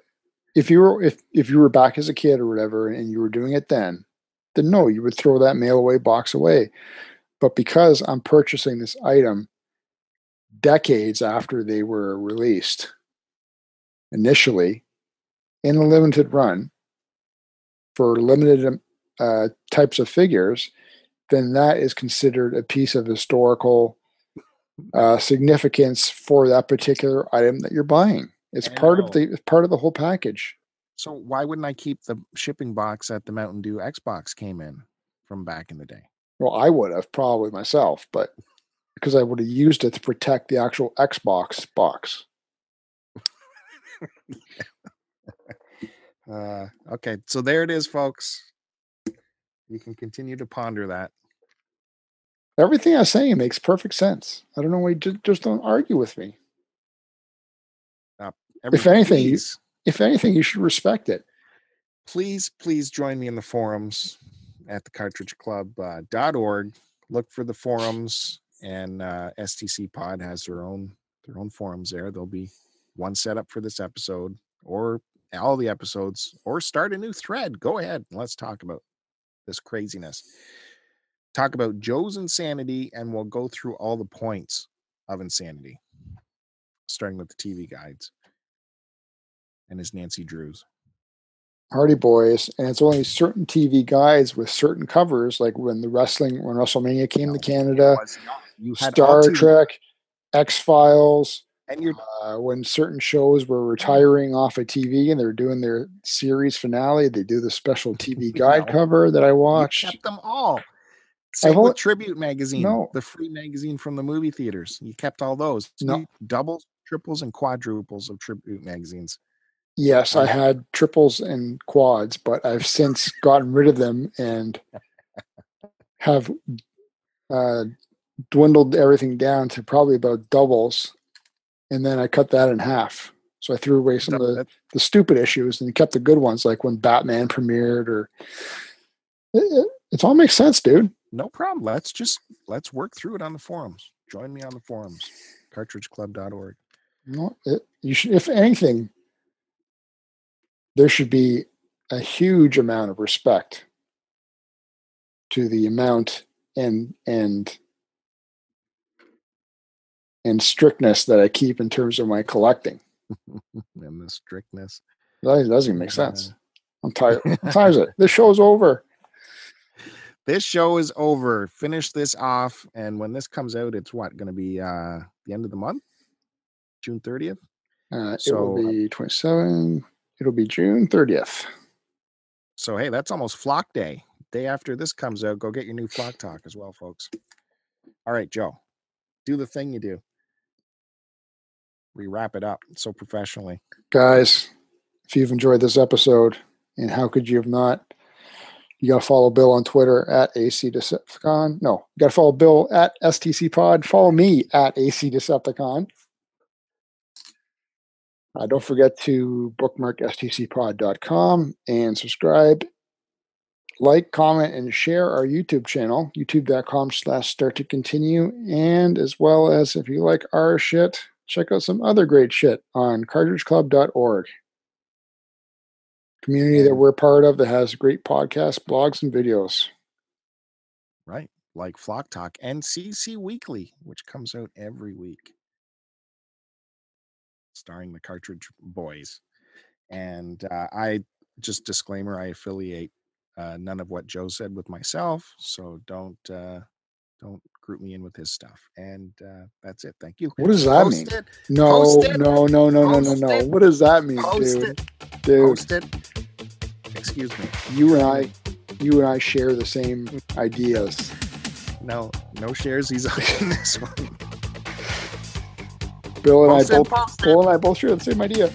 [SPEAKER 3] if you were if if you were back as a kid or whatever and you were doing it then, then no, you would throw that mail away box away. But because I'm purchasing this item decades after they were released initially in a limited run for limited um, uh, types of figures, then that is considered a piece of historical uh, significance for that particular item that you're buying. It's part of the it's part of the whole package.
[SPEAKER 2] So why wouldn't I keep the shipping box that the Mountain Dew Xbox came in from back in the day?
[SPEAKER 3] Well, I would have probably myself, but because I would have used it to protect the actual Xbox box.
[SPEAKER 2] Uh, okay, so there it is, folks. You can continue to ponder that.
[SPEAKER 3] Everything I'm saying makes perfect sense. I don't know why you just don't argue with me. If anything,
[SPEAKER 2] please,
[SPEAKER 3] If anything, you should respect it.
[SPEAKER 2] please, please join me in the forums at the Cartridge Club uh, dot org. Look for the forums, and uh, STC Pod has their own their own forums there. There'll be one set up for this episode, or all the episodes, or start a new thread. Go ahead and let's talk about this craziness. Talk about Joe's insanity, and we'll go through all the points of insanity, starting with the TV guides and his Nancy Drews.
[SPEAKER 3] Hardy Boys, and it's only certain TV guides with certain covers, like when the wrestling, when WrestleMania came
[SPEAKER 2] No,
[SPEAKER 3] to Canada.
[SPEAKER 2] You
[SPEAKER 3] Star Trek, X Files,
[SPEAKER 2] and you're
[SPEAKER 3] uh, when certain shows were retiring off of TV and they're doing their series finale, they do the special TV guide
[SPEAKER 2] No.
[SPEAKER 3] cover that I
[SPEAKER 2] you kept them all. Same with Tribute Magazine,
[SPEAKER 3] No.
[SPEAKER 2] the free magazine from the movie theaters. You kept all those.
[SPEAKER 3] No.
[SPEAKER 2] Doubles, triples, and quadruples of Tribute magazines.
[SPEAKER 3] Yes, I had triples and quads, but I've since gotten rid of them and have uh, dwindled everything down to probably about doubles. And then I cut that in half. So I threw away some of the, the stupid issues and kept the good ones, like when Batman premiered or. It, it, it all makes sense, dude.
[SPEAKER 2] no problem. Let's just let's work through it on the forums. Join me on the forums. Cartridgeclub.org.
[SPEAKER 3] Know, it, you should, if anything, there should be a huge amount of respect to the amount and and and strictness that I keep in terms of my collecting.
[SPEAKER 2] And the strictness.
[SPEAKER 3] That doesn't even make sense.
[SPEAKER 2] Uh,
[SPEAKER 3] I'm tired. Time is it? This show's over.
[SPEAKER 2] this show is over. Finish this off. And when this comes out, it's what going to be uh the end of the month? June 30th?
[SPEAKER 3] Uh, it
[SPEAKER 2] So,
[SPEAKER 3] will
[SPEAKER 2] uh,
[SPEAKER 3] be 27. It'll be June 30th.
[SPEAKER 2] So hey, that's almost flock day. Day after this comes out, go get your new flock talk as well, folks. All right, Joe. Do the thing you do. We wrap it up so professionally.
[SPEAKER 3] Guys, if you've enjoyed this episode, and how could you have not? You got to follow Bill on Twitter at AC Decepticon. No, you got to follow Bill at STC Pod. Follow me at AC Decepticon. Uh, don't forget to bookmark stcpod.com and subscribe, like, comment, and share our YouTube channel, youtube.com slash start to continue. And as well as if you like our shit, check out some other great shit on cartridgeclub.org. Community that we're part of that has great podcasts, blogs, and videos.
[SPEAKER 2] Right. Like Flock Talk and CC Weekly, which comes out every week. Starring the Cartridge Boys. And uh, I just disclaimer, I affiliate uh, none of what Joe said with myself. So don't uh don't group me in with his stuff. And uh that's it. Thank you.
[SPEAKER 3] What does that mean? No,
[SPEAKER 2] it.
[SPEAKER 3] no, no, no, no, no, no. What does that mean, dude? Dude.
[SPEAKER 2] Excuse me.
[SPEAKER 3] you and I, you and I share the same ideas.
[SPEAKER 2] No, no shares. He's on this one.
[SPEAKER 3] Bill and I both. Bill and I both share the same idea.